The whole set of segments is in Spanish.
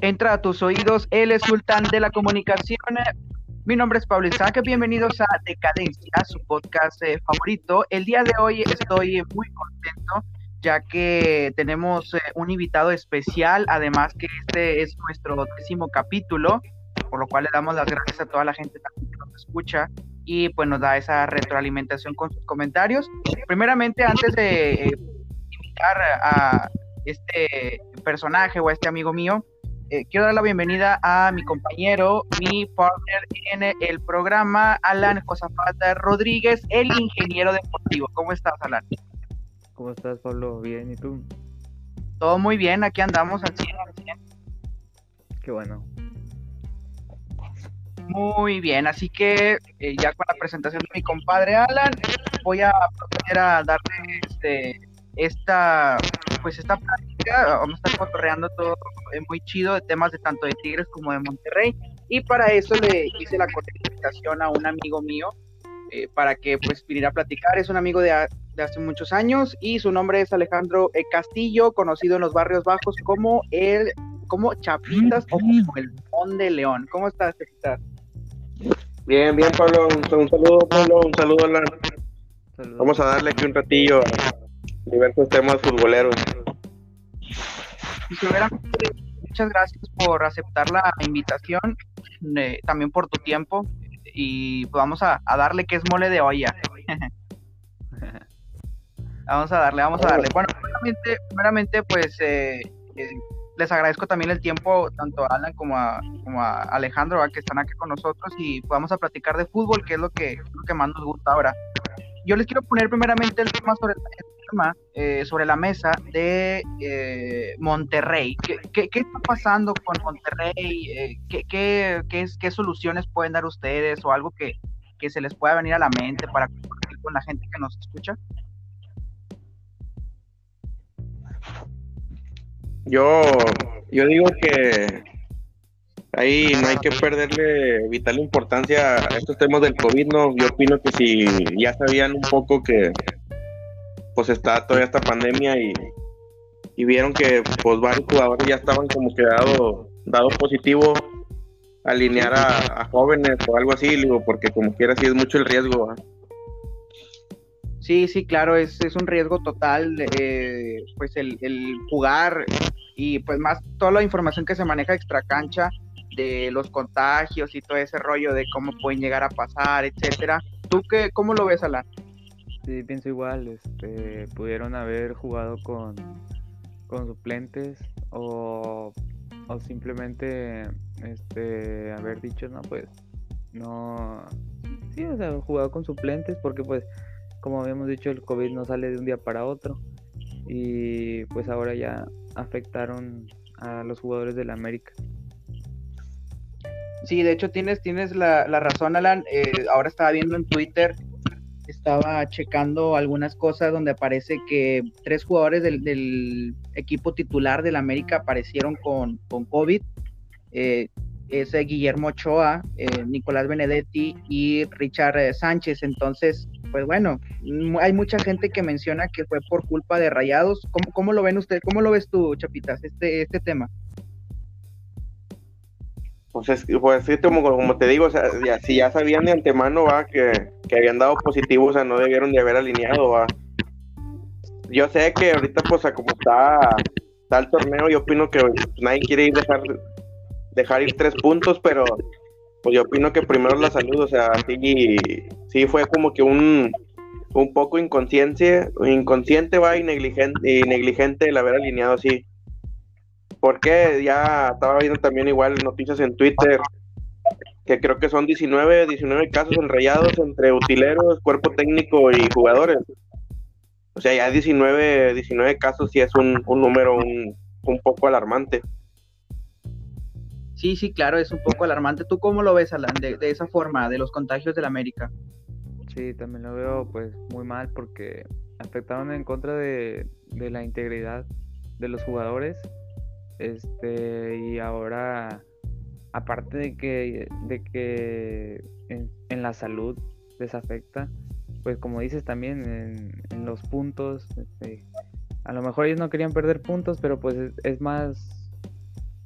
entra a tus oídos el sultán de la comunicación. Mi nombre es Pablo Isaac, bienvenidos a Decadencia, su podcast eh, favorito. El día de hoy estoy muy contento ya que tenemos eh, un invitado especial, además que este es nuestro décimo capítulo, por lo cual le damos las gracias a toda la gente que nos escucha y pues nos da esa retroalimentación con sus comentarios. Primeramente, antes de eh, invitar a este personaje o a este amigo mío, eh, quiero dar la bienvenida a mi compañero, mi partner en el programa, Alan Josafata Rodríguez, el ingeniero deportivo. ¿Cómo estás, Alan? ¿Cómo estás, Pablo? Bien, ¿y tú? Todo muy bien, aquí andamos al 100, Qué bueno. Muy bien, así que eh, ya con la presentación de mi compadre Alan, voy a proceder a darle este, esta, pues esta vamos a estar cotorreando todo eh, muy chido de temas de tanto de Tigres como de Monterrey. Y para eso le hice la contestación a un amigo mío eh, para que pues viniera a platicar. Es un amigo de, hace muchos años y su nombre es Alejandro eh, Castillo, conocido en los barrios bajos como el como Chapitas o como el Mon de León. ¿Cómo estás, Chapitas? Bien, bien, Pablo. Un, saludo, Pablo. Un saludo, a la... Vamos a darle aquí un ratillo a diversos temas futboleros muchas gracias por aceptar la invitación, eh, también por tu tiempo y vamos a, darle que es mole de olla. vamos a darle, vamos a darle. Bueno, primeramente, pues eh, eh, les agradezco también el tiempo tanto a Alan como a, como a Alejandro que están aquí con nosotros y vamos a platicar de fútbol, que es lo que, lo que más nos gusta ahora. Yo les quiero poner primeramente el tema sobre el eh, sobre la mesa de eh, Monterrey. ¿Qué, está pasando con Monterrey? Eh, ¿qué, qué, qué, soluciones pueden dar ustedes o algo que, se les pueda venir a la mente para compartir con la gente que nos escucha? Yo, yo digo que ahí no hay que perderle vital importancia a estos temas del COVID, ¿no? Yo opino que si ya sabían un poco que, pues está todavía esta pandemia y, vieron que pues varios jugadores ya estaban como que dado, dado positivo alinear a, jóvenes o algo así, digo, porque como quiera sí es mucho el riesgo. Sí, sí, claro, es, es un riesgo total, eh, pues el, el, jugar y pues más toda la información que se maneja extra cancha de los contagios y todo ese rollo de cómo pueden llegar a pasar, etcétera. ¿Tú qué, cómo lo ves, Alan? Sí, pienso igual, este, pudieron haber jugado con, con suplentes o, o simplemente este, haber dicho, no, pues, no, sí, o sea, jugado con suplentes porque pues, como habíamos dicho, el COVID no sale de un día para otro y pues ahora ya afectaron a los jugadores de la América. Sí, de hecho tienes, tienes la, la razón, Alan. Eh, ahora estaba viendo en Twitter estaba checando algunas cosas donde aparece que tres jugadores del, equipo titular del América aparecieron con, con COVID. Eh, es Guillermo Ochoa, eh, Nicolás Benedetti y Richard eh, Sánchez. Entonces, pues bueno, hay mucha gente que menciona que fue por culpa de Rayados. ¿Cómo, cómo lo ven ustedes? ¿Cómo lo ves tú, Chapitas, este, este tema? Pues es, pues como, como te digo, o sea, si ya sabían de antemano va que, habían dado positivo, o sea, no debieron de haber alineado, va. Yo sé que ahorita, pues, como está, está el torneo, yo opino que nadie quiere ir dejar, dejar ir tres puntos, pero pues yo opino que primero la salud, o sea, sí, sí fue como que un, un poco inconsciente, inconsciente va y negligente, y negligente el haber alineado así porque ya estaba viendo también igual noticias en Twitter que creo que son 19, 19 casos enrayados entre utileros, cuerpo técnico y jugadores. O sea, ya 19, 19 casos sí es un, número un, poco alarmante. Sí, sí, claro, es un poco alarmante. ¿Tú cómo lo ves, Alan, de, esa forma, de los contagios del América? Sí, también lo veo pues muy mal porque afectaron en contra de, de la integridad de los jugadores este, y ahora, aparte de que, de que en, la salud les afecta, pues como dices también en, los puntos, este, a lo mejor ellos no querían perder puntos, pero pues es, más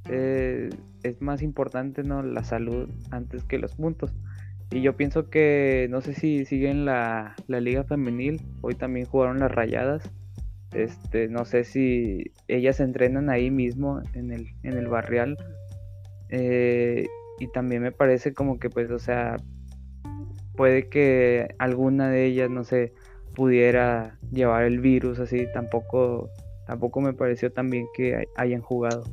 eh, es más importante no la salud antes que los puntos. Y yo pienso que no sé si siguen la, la liga femenil, hoy también jugaron las rayadas. Este, no sé si ellas entrenan ahí mismo en el, en el barrial. Eh, y también me parece como que pues, o sea, puede que alguna de ellas, no sé, pudiera llevar el virus así, tampoco, tampoco me pareció tan bien que hayan jugado.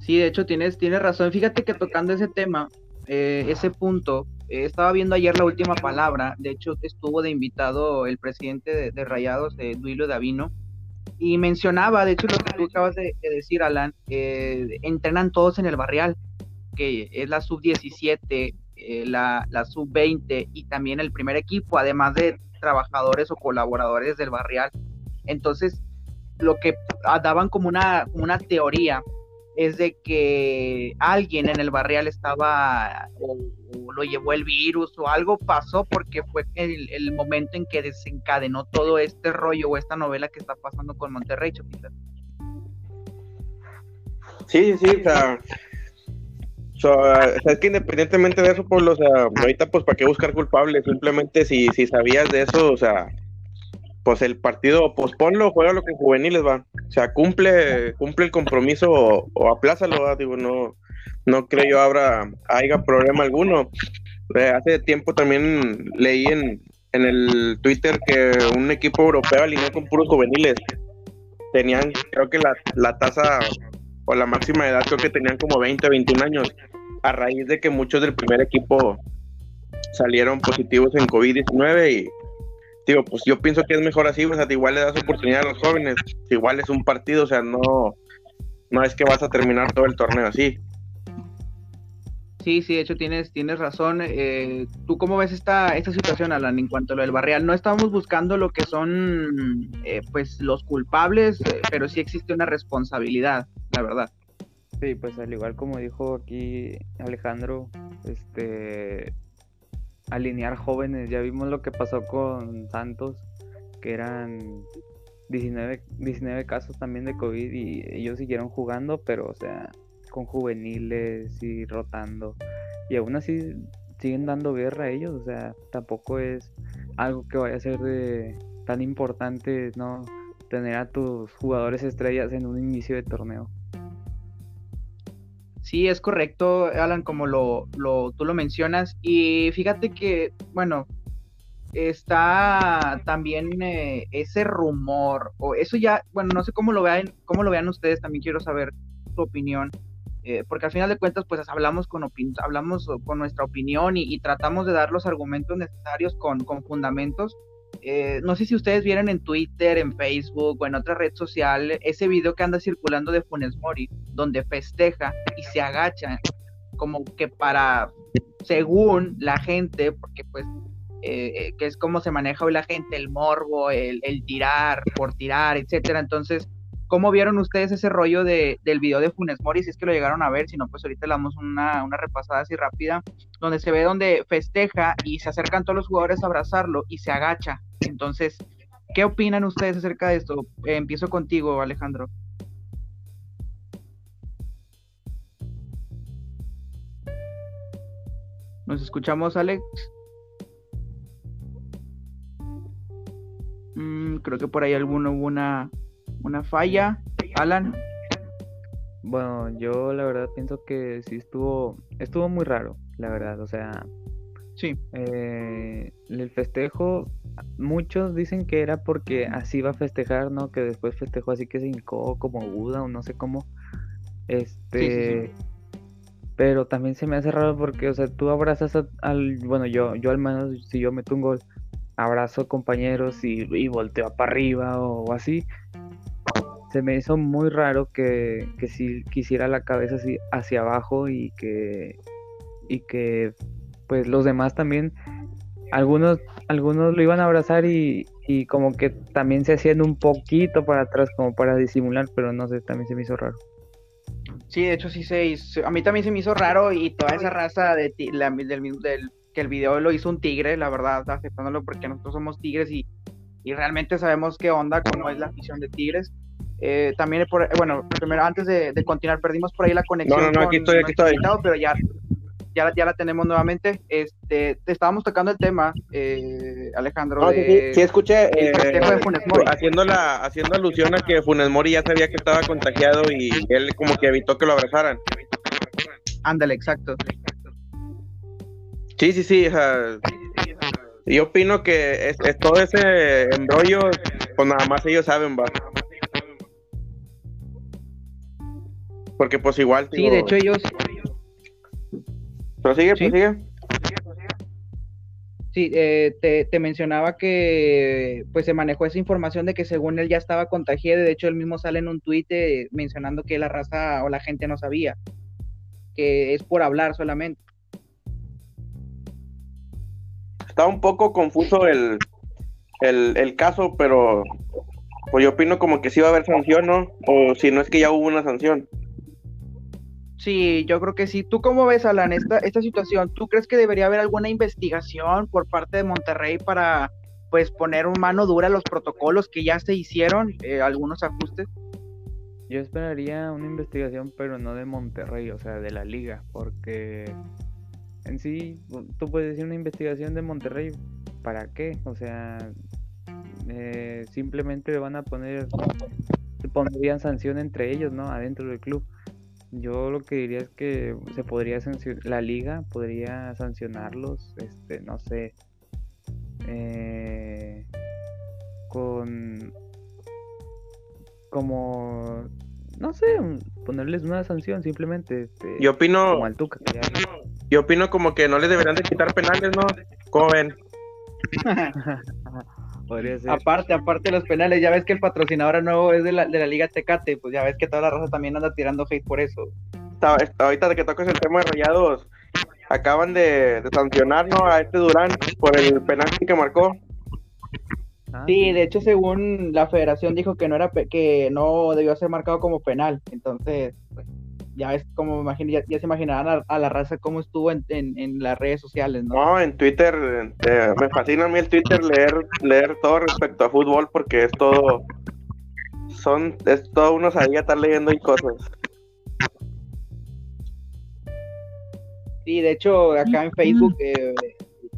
Sí, de hecho tienes, tienes razón. Fíjate que tocando ese tema, eh, ese punto, eh, estaba viendo ayer la última palabra. De hecho, estuvo de invitado el presidente de, Rayados, de Duilo Davino, y mencionaba, de hecho, lo que tú acabas de, decir, Alan, eh, entrenan todos en el barrial, que es la sub-17, eh, la, la sub-20 y también el primer equipo, además de trabajadores o colaboradores del barrial. Entonces, lo que daban como una, una teoría es de que alguien en el barrial estaba o, lo llevó el virus o algo pasó porque fue el, el, momento en que desencadenó todo este rollo o esta novela que está pasando con Monterrey, Chopita. Sí, sí, o sea, es que independientemente de eso, pues, o sea, ahorita, pues, ¿para qué buscar culpables? Simplemente si, si sabías de eso, o sea, pues el partido, posponlo, juégalo con juveniles, va. O sea, cumple, cumple el compromiso o, aplázalo. Digo, no, no creo yo habrá, haya problema alguno. Eh, hace tiempo también leí en, en el Twitter que un equipo europeo alineó con puros juveniles. Tenían, creo que la, la tasa o la máxima edad, creo que tenían como 20, 21 años a raíz de que muchos del primer equipo salieron positivos en COVID-19 y digo, pues yo pienso que es mejor así, o sea, igual le das oportunidad a los jóvenes, igual es un partido, o sea, no, no es que vas a terminar todo el torneo así. Sí, sí, de hecho tienes, tienes razón. Eh, ¿Tú cómo ves esta, esta situación, Alan, en cuanto a lo del barrial? No estamos buscando lo que son eh, pues los culpables, eh, pero sí existe una responsabilidad, la verdad. Sí, pues al igual como dijo aquí Alejandro, este alinear jóvenes, ya vimos lo que pasó con Santos, que eran 19, 19 casos también de COVID y ellos siguieron jugando, pero o sea, con juveniles y rotando. Y aún así siguen dando guerra a ellos, o sea, tampoco es algo que vaya a ser de tan importante, ¿no? Tener a tus jugadores estrellas en un inicio de torneo. Sí, es correcto, Alan, como lo, lo, tú lo mencionas. Y fíjate que, bueno, está también eh, ese rumor, o eso ya, bueno, no sé cómo lo vean, cómo lo vean ustedes, también quiero saber su opinión. Eh, porque al final de cuentas, pues hablamos con, hablamos con nuestra opinión y, tratamos de dar los argumentos necesarios con, con fundamentos eh, no sé si ustedes vieron en Twitter, en Facebook o en otra red social ese video que anda circulando de Funes Mori, donde festeja y se agacha, como que para, según la gente, porque pues, eh, eh, que es como se maneja hoy la gente, el morbo, el, el tirar por tirar, etcétera. Entonces, ¿Cómo vieron ustedes ese rollo de, del video de Funes Mori? Si es que lo llegaron a ver, si no, pues ahorita le damos una, una repasada así rápida, donde se ve donde festeja y se acercan todos los jugadores a abrazarlo y se agacha. Entonces, ¿qué opinan ustedes acerca de esto? Eh, empiezo contigo, Alejandro. ¿Nos escuchamos, Alex? Mm, creo que por ahí alguno hubo una, una falla. Alan. Bueno, yo la verdad pienso que sí estuvo, estuvo muy raro, la verdad, o sea, sí. Eh, el festejo, muchos dicen que era porque así iba a festejar, ¿no? Que después festejó así que se hincó como Buda o no sé cómo. Este, pero también se me hace raro porque, o sea, tú abrazas al, bueno, yo, yo al menos si yo meto un gol, abrazo compañeros y, y volteo para arriba o así se me hizo muy raro que, que si quisiera la cabeza así hacia abajo y que y que pues los demás también algunos algunos lo iban a abrazar y, y como que también se hacían un poquito para atrás como para disimular pero no sé también se me hizo raro. Sí de hecho sí se hizo a mí también se me hizo raro y toda esa raza de la, del, del, que el video lo hizo un tigre la verdad aceptándolo porque nosotros somos tigres y, y realmente sabemos qué onda cómo es la afición de tigres Eh, también, por, bueno, primero, antes de, continuar, perdimos por ahí la conexión. No, no, no, aquí estoy, aquí estoy. pero ya, ya, ya, la tenemos nuevamente. Este, te estábamos tocando el tema, eh, Alejandro. de, sí, sí, escuché. Eh, haciendo, la, haciendo alusión a que Funes Mori ya sabía que estaba contagiado y él como que evitó que lo abrazaran. Ándale, exacto. Sí, sí, sí. yo opino que es, todo ese embrollo, pues nada más ellos saben, va. Porque pues igual... Sí, de hecho ellos... Prosigue, ¿Sí? prosigue. Sí, eh, te, te, mencionaba que pues se manejó esa información de que según él ya estaba contagiado, de hecho él mismo sale en un tuit eh, mencionando que la raza o la gente no sabía, que es por hablar solamente. Está un poco confuso el, el, el caso, pero pues yo opino como que sí va a haber sanción, ¿no? O si no es que ya hubo una sanción. Sí, yo creo que sí. ¿Tú cómo ves, Alan, esta, esta situación? ¿Tú crees que debería haber alguna investigación por parte de Monterrey para pues poner un mano dura a los protocolos que ya se hicieron, eh, algunos ajustes? Yo esperaría una investigación, pero no de Monterrey, o sea, de la liga, porque en sí, tú puedes decir una investigación de Monterrey, ¿para qué? O sea, eh, simplemente le van a poner, pondrían sanción entre ellos, ¿no? Adentro del club. Yo lo que diría es que se podría sancionar, la liga podría sancionarlos, este, no sé, eh, con como no sé, ponerles una sanción simplemente. Este, yo opino, yo opino como que no les deberían de quitar penales, ¿no? ¿Cómo ven? Aparte, aparte de los penales, ya ves que el patrocinador nuevo es de la, de la Liga Tecate, pues ya ves que toda la raza también anda tirando hate por eso. ahorita de que toques el tema de rayados, acaban de, sancionar a este Durán por el penalti que marcó. Ah, sí, de hecho, según la federación dijo que no era que no debió ser marcado como penal, entonces pues, ya es como imagino, ya, se imaginarán a, la raza cómo estuvo en, en, las redes sociales, ¿no? No, en Twitter, eh, me fascina a mí el Twitter leer, leer todo respecto a fútbol porque es todo, son, es todo uno sabía estar leyendo y cosas. Sí, de hecho, acá en Facebook eh,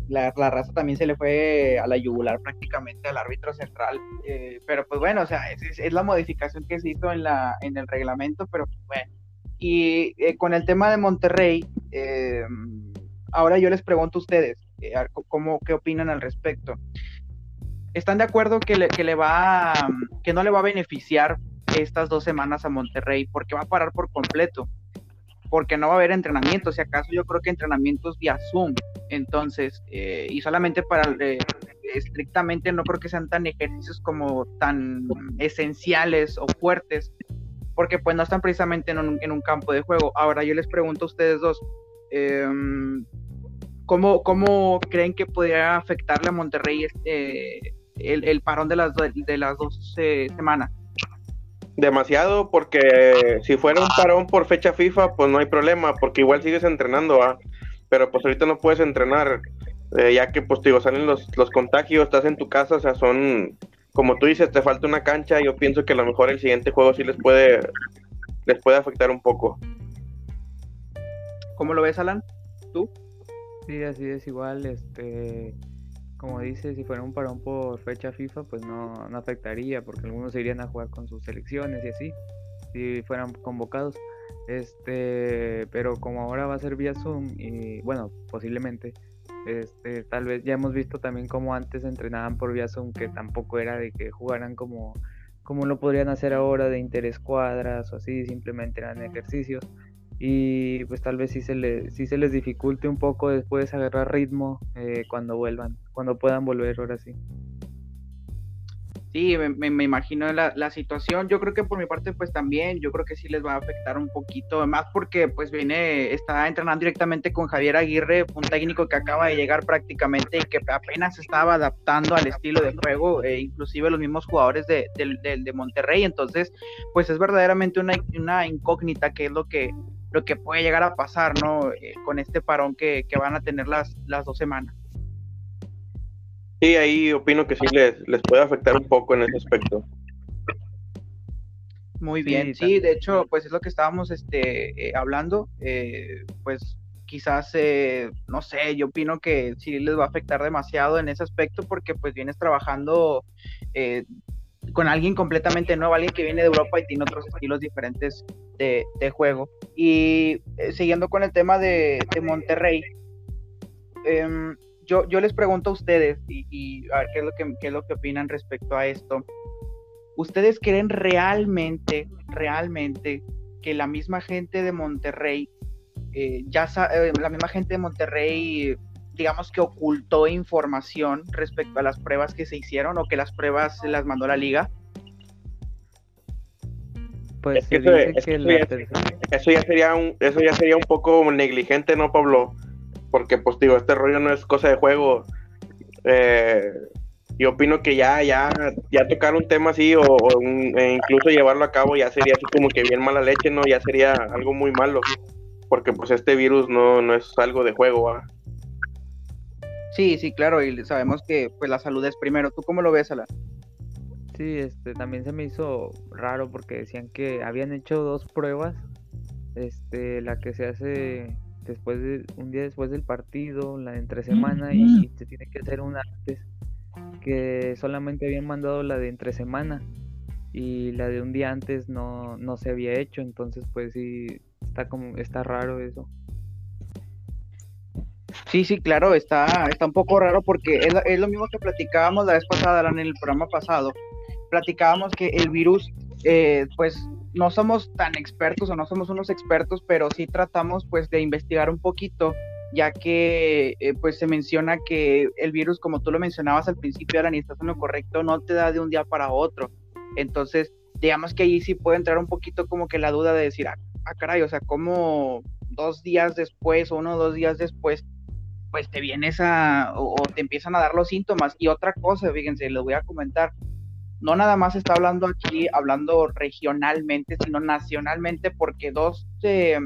la, la, raza también se le fue a la yugular prácticamente al árbitro central. Eh, pero pues bueno, o sea, es, es, la modificación que se hizo en, la, en el reglamento, pero pues bueno, y eh, con el tema de Monterrey, eh, ahora yo les pregunto a ustedes, eh, ¿cómo, ¿qué opinan al respecto? ¿Están de acuerdo que, le, que, le va, que no le va a beneficiar estas dos semanas a Monterrey porque va a parar por completo? Porque no va a haber entrenamientos, si acaso yo creo que entrenamientos vía Zoom, entonces, y solamente para, estrictamente no creo que sean tan ejercicios como tan esenciales o fuertes porque pues no están precisamente en un, campo de juego. Ahora yo les pregunto a ustedes dos, em, ¿cómo, creen que podría afectarle a Monterrey este, el, parón de las, de las dos eh, semanas? Demasiado, porque si fuera un parón por fecha FIFA, pues no hay problema, porque igual sigues entrenando, pero pues ahorita no puedes entrenar, eh, ya que pues digo, salen los, los contagios, estás en tu casa, o sea, son como tú dices, te falta una cancha, yo pienso que a lo mejor el siguiente juego sí les puede, les puede afectar un poco. ¿Cómo lo ves, Alan? ¿Tú? Sí, así es igual, este, como dices, si fuera un parón por fecha FIFA, pues no, no afectaría, porque algunos se irían a jugar con sus selecciones y así, si fueran convocados. Este, pero como ahora va a ser vía Zoom y bueno, posiblemente este, tal vez ya hemos visto también como antes entrenaban por vía Zoom, que tampoco era de que jugaran como, como lo podrían hacer ahora de interescuadras o así, simplemente eran ejercicios. Y pues tal vez sí se, se les dificulte un poco después agarrar ritmo eh, cuando vuelvan, cuando puedan volver ahora sí. Sí, me, imagino la, la, situación. Yo creo que por mi parte, pues también, yo creo que sí les va a afectar un poquito, más porque pues viene, está entrenando directamente con Javier Aguirre, un técnico que acaba de llegar prácticamente y que apenas estaba adaptando al estilo de juego, e inclusive los mismos jugadores de, de, Monterrey. Entonces, pues es verdaderamente una, una incógnita que es lo que, lo que puede llegar a pasar, ¿no? Eh, con este parón que, que van a tener las, las dos semanas. Sí, ahí opino que sí les, les puede afectar un poco en ese aspecto. Muy bien, sí, de hecho, pues es lo que estábamos este, eh, hablando, eh, pues quizás, eh, no sé, yo opino que sí les va a afectar demasiado en ese aspecto porque pues vienes trabajando con alguien completamente nuevo, alguien que viene de Europa y tiene otros estilos diferentes de, juego. Y siguiendo con el tema de, Monterrey, em, yo, yo les pregunto a ustedes y, a ver qué es, lo que, qué es lo que opinan respecto a esto. ¿Ustedes creen realmente, realmente que la misma gente de Monterrey, eh, ya eh, la misma gente de Monterrey, digamos que ocultó información respecto a las pruebas que se hicieron o que las pruebas se las mandó la liga? Pues eso, ya, sería un, eso ya sería un poco negligente, ¿no, Pablo? Porque, pues, digo, este rollo no es cosa de juego. Eh, yo opino que ya, ya, ya tocar un tema así o, e incluso llevarlo a cabo ya sería así como que bien mala leche, ¿no? Ya sería algo muy malo, porque pues este virus no, no es algo de juego, Sí, sí, claro, y sabemos que pues la salud es primero. ¿Tú cómo lo ves, Alan? Sí, este, también se me hizo raro porque decían que habían hecho dos pruebas, este, la que se hace después de, un día después del partido, la de entre semana y, y se tiene que hacer una antes que solamente habían mandado la de entre semana y la de un día antes no, no se había hecho, entonces pues sí está como está raro eso. Sí, sí, claro, está, está un poco raro porque es, lo mismo que platicábamos la vez pasada, en el programa pasado. Platicábamos que el virus, eh, pues no somos tan expertos o no somos unos expertos, pero sí tratamos pues de investigar un poquito ya que eh, pues se menciona que el virus, como tú lo mencionabas al principio, Alan, y estás en lo correcto, no te da de un día para otro. Entonces, digamos que ahí sí puede entrar un poquito como que la duda de decir, ah, ah caray, o sea, como dos días después o uno o dos días después, pues te vienes a, o, te empiezan a dar los síntomas. Y otra cosa, fíjense, les voy a comentar, no nada más está hablando aquí, hablando regionalmente, sino nacionalmente, porque dos, eh,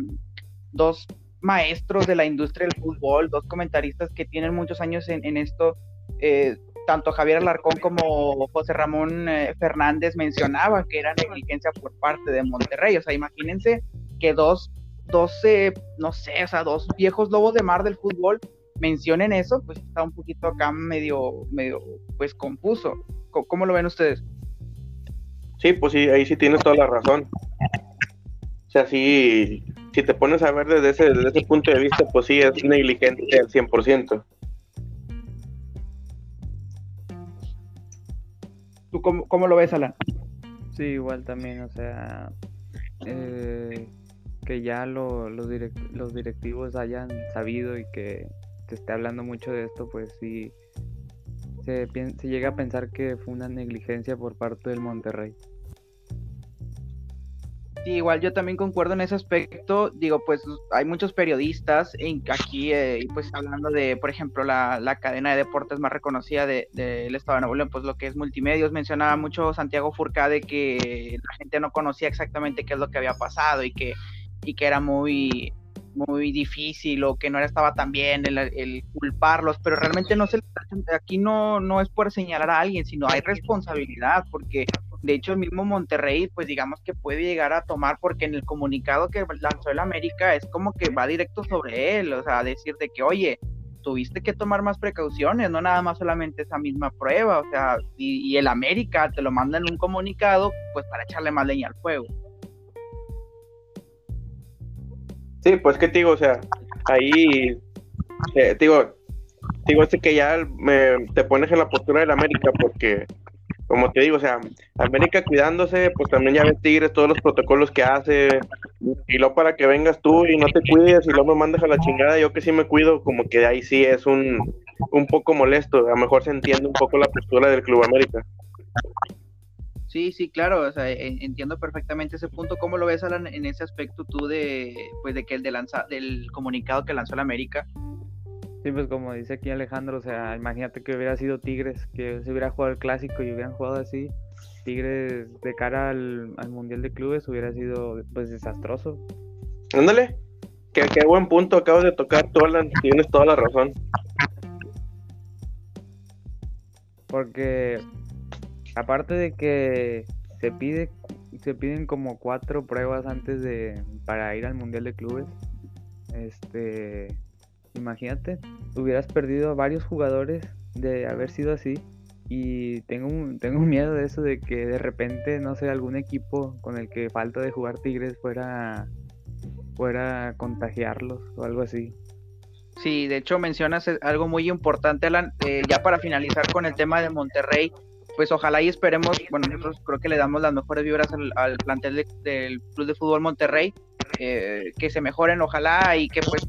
dos maestros de la industria del fútbol, dos comentaristas que tienen muchos años en, esto, eh, tanto Javier Alarcón como José Ramón eh, Fernández mencionaban que era negligencia por parte de Monterrey. O sea, imagínense que dos, dos no sé, o sea, dos viejos lobos de mar del fútbol mencionen eso, pues está un poquito acá medio, medio, pues confuso. ¿Cómo, lo ven ustedes? Sí, pues sí, ahí sí tienes toda la razón. O sea, sí, si te pones a ver desde ese, desde ese punto de vista, pues sí, es negligente al 100%. ¿Tú cómo, cómo lo ves, Alan? Sí, igual también, o sea, eh, que ya lo, los, los directivos hayan sabido y que se esté hablando mucho de esto, pues sí, se, llega a pensar que fue una negligencia por parte del Monterrey. Sí, igual yo también concuerdo en ese aspecto. Digo, pues hay muchos periodistas aquí, eh, pues hablando de, por ejemplo, la, la cadena de deportes más reconocida del de, Estado de Nuevo León, pues lo que es multimedios. Mencionaba mucho Santiago Furcade que la gente no conocía exactamente qué es lo que había pasado y que, y que era muy, muy difícil o que no estaba tan bien el, culparlos, pero realmente no se aquí no, no es por señalar a alguien, sino hay responsabilidad, porque de hecho, el mismo Monterrey, pues digamos que puede llegar a tomar, porque en el comunicado que lanzó el América es como que va directo sobre él, o sea, decir de que, oye, tuviste que tomar más precauciones, no nada más solamente esa misma prueba, o sea, y, el América te lo manda en un comunicado, pues para echarle más leña al fuego. Sí, pues que te digo, o sea, ahí, eh, digo, digo, este que ya me, te pones en la postura del América porque como te digo, o sea, América cuidándose, pues también ya ves Tigres, todos los protocolos que hace, y luego para que vengas tú y no te cuides y luego me mandas a la chingada, yo que sí me cuido, como que ahí sí es un, un poco molesto, a lo mejor se entiende un poco la postura del Club América. Sí, sí, claro, o sea, entiendo perfectamente ese punto. ¿Cómo lo ves, Alan, en ese aspecto tú de, pues, de que el de lanza, del comunicado que lanzó la América? Sí, pues como dice aquí Alejandro, o sea, imagínate que hubiera sido Tigres, que se hubiera jugado el clásico y hubieran jugado así. Tigres de cara al, Mundial de Clubes hubiera sido pues desastroso. Ándale, qué, qué buen punto acabas de tocar, tú tienes toda la razón. Porque aparte de que se pide se piden como cuatro pruebas antes de para ir al mundial de clubes. Este, imagínate, hubieras perdido a varios jugadores de haber sido así. Y tengo, tengo miedo de eso, de que de repente, no sé, algún equipo con el que falta de jugar Tigres fuera, fuera contagiarlos o algo así. Sí, de hecho mencionas algo muy importante. Eh, ya para finalizar con el tema de Monterrey, pues ojalá y esperemos, bueno, nosotros creo que le damos las mejores vibras al, plantel del Club de Fútbol Monterrey, eh, que se mejoren, ojalá, y que pues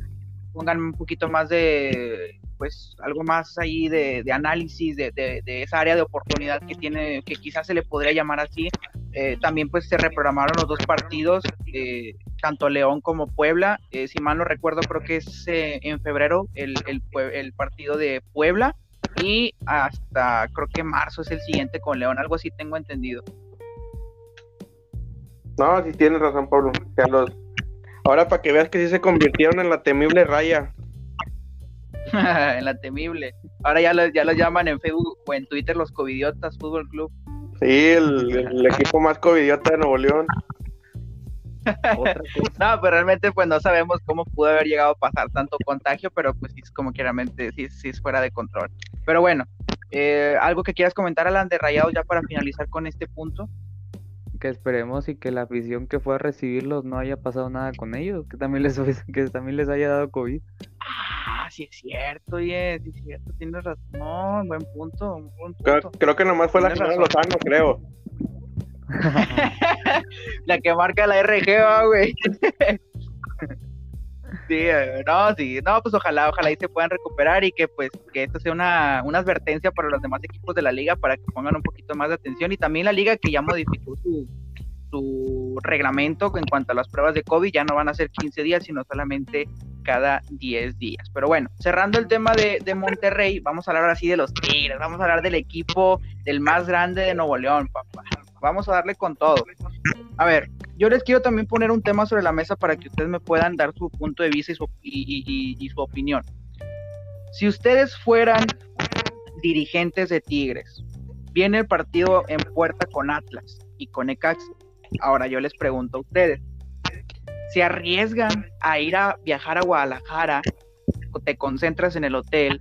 pongan un poquito más de, pues algo más ahí de, análisis de, esa área de oportunidad que tiene, que quizás se le podría llamar así. Eh, también pues se reprogramaron los dos partidos, eh, tanto León como Puebla. Eh, si mal no recuerdo, creo que es en febrero el, el, partido de Puebla y hasta creo que marzo es el siguiente con León, algo así tengo entendido. No, sí tienes razón, Pablo. Ahora para que veas que sí se convirtieron en la temible raya. en la temible. Ahora ya lo, ya lo llaman en Facebook o en Twitter los Covidiotas Fútbol Club. Sí, el, equipo más covidiota de Nuevo León. no, pero realmente pues no sabemos cómo pudo haber llegado a pasar tanto contagio, pero pues sí, como quieramente, sí, sí es fuera de control. Pero bueno, eh, algo que quieras comentar, Alan, de Rayados, ya para finalizar con este punto. Que esperemos y que la afición que fue a recibirlos no haya pasado nada con ellos, que también les, que también les haya dado COVID. Ah, sí es cierto, oye, sí es cierto, tienes razón, buen punto, buen punto. Creo, que nomás fue la de los años, creo. la que marca la RG, güey. sí, no, sí, no, pues ojalá, ojalá y se puedan recuperar y que pues que esto sea una, una advertencia para los demás equipos de la liga para que pongan un poquito más de atención y también la liga que ya modificó su, su reglamento en cuanto a las pruebas de COVID, ya no van a ser 15 días, sino solamente cada 10 días. Pero bueno, cerrando el tema de, de, Monterrey, vamos a hablar así de los Tigres, vamos a hablar del equipo del más grande de Nuevo León, papá. Vamos a darle con todo. A ver, yo les quiero también poner un tema sobre la mesa para que ustedes me puedan dar su punto de vista y su, y su opinión. Si ustedes fueran dirigentes de Tigres, viene el partido en puerta con Atlas y con Ecax, Ahora yo les pregunto a ustedes, ¿se arriesgan a ir a viajar a Guadalajara? Te concentras en el hotel,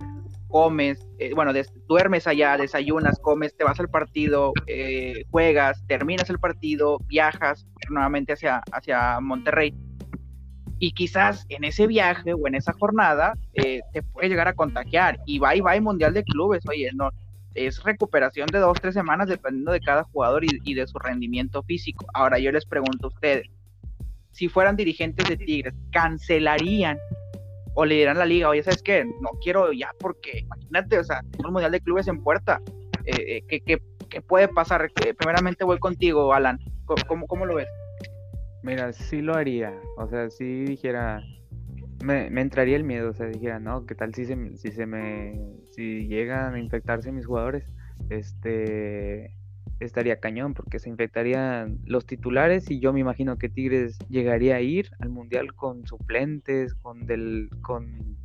comes, eh, bueno, duermes allá, desayunas, comes, te vas al partido, eh, juegas, terminas el partido, viajas nuevamente hacia, hacia Monterrey. Y quizás en ese viaje o en esa jornada eh, te puede llegar a contagiar. Y va y va el Mundial de Clubes. Oye, no, es recuperación de dos, tres semanas dependiendo de cada jugador y, de su rendimiento físico. Ahora yo les pregunto a ustedes, si fueran dirigentes de Tigres, ¿cancelarían o le la liga, oye, ¿sabes qué? No quiero ya porque, imagínate, o sea, un mundial de clubes en puerta. Eh, eh ¿qué, puede pasar? Eh, primeramente voy contigo, Alan. ¿Cómo, ¿Cómo lo ves? Mira, sí lo haría. O sea, si dijera, me, entraría el miedo, o sea, dijera, no, ¿qué tal si se, si se me, si llegan a infectarse mis jugadores? Este, estaría cañón porque se infectarían los titulares y yo me imagino que Tigres llegaría a ir al mundial con suplentes, con del, con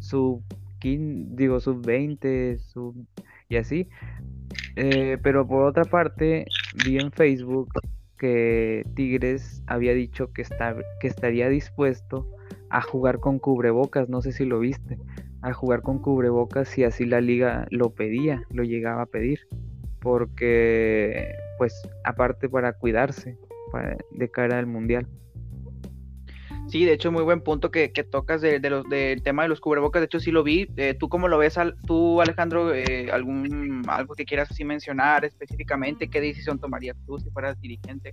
sub digo sub 20, sub y así. Eh, pero por otra parte vi en Facebook que Tigres había dicho que, está, que estaría dispuesto a jugar con cubrebocas, no sé si lo viste, a jugar con cubrebocas si así la liga lo pedía, lo llegaba a pedir, porque pues aparte para cuidarse de cara al mundial. Sí, de hecho, muy buen punto que, tocas de, los, del tema de los cubrebocas. De hecho, sí lo vi. Eh, ¿Tú cómo lo ves, al, tú, Alejandro? Eh, algún ¿Algo que quieras así mencionar específicamente? ¿Qué decisión tomarías tú si fueras dirigente?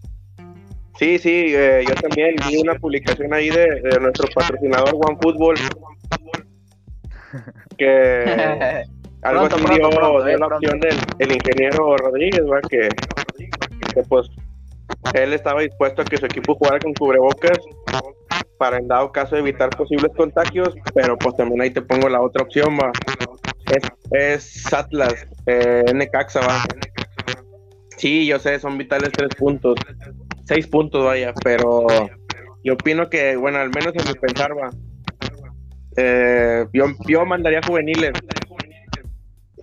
Sí, sí, eh, yo también vi una publicación ahí de, nuestro patrocinador OneFootball que algo así dio, la opción del ingeniero Rodríguez, Que, que, pues él estaba dispuesto a que su equipo jugara con cubrebocas para en dado caso evitar posibles contagios, pero pues también ahí te pongo la otra opción, va. Es, es Atlas, eh, NCAXA, va. Sí, yo sé, son vitales tres puntos seis puntos, vaya, pero yo opino que, bueno, al menos en mi pensar, va. Eh, yo, yo mandaría juveniles.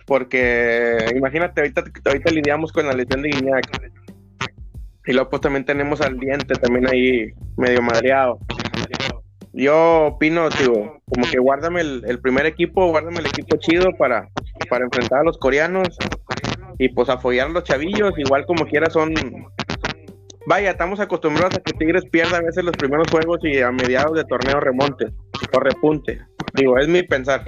Porque imagínate, ahorita, ahorita lidiamos con la lesión de Guiñac. Y luego pues también tenemos al diente también ahí medio madreado. Yo opino, digo, como que guárdame el, primer equipo, guárdame el equipo chido para, para enfrentar a los coreanos y pues apoyar a los chavillos, igual como quiera son... Vaya, estamos acostumbrados a que Tigres pierda a veces los primeros juegos y a mediados de torneo remonte o repunte. Digo, es mi pensar.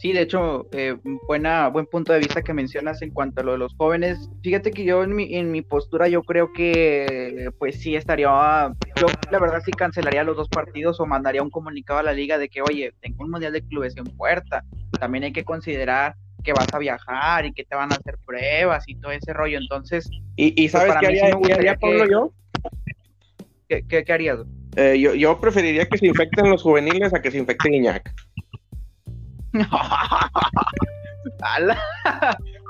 Sí, de hecho, eh, buena, buen punto de vista que mencionas en cuanto a lo de los jóvenes. Fíjate que yo en mi, en mi postura yo creo que pues sí estaría, yo la verdad sí cancelaría los dos partidos o mandaría un comunicado a la liga de que, oye, tengo un mundial de clubes en puerta, también hay que considerar que vas a viajar y que te van a hacer pruebas y todo ese rollo, entonces... ¿Y, y pues, sabes qué haría, Pablo yo? ¿Qué, qué, harías? Eh, yo, yo preferiría que se infecten los juveniles a que se infecte Iñak. Dale,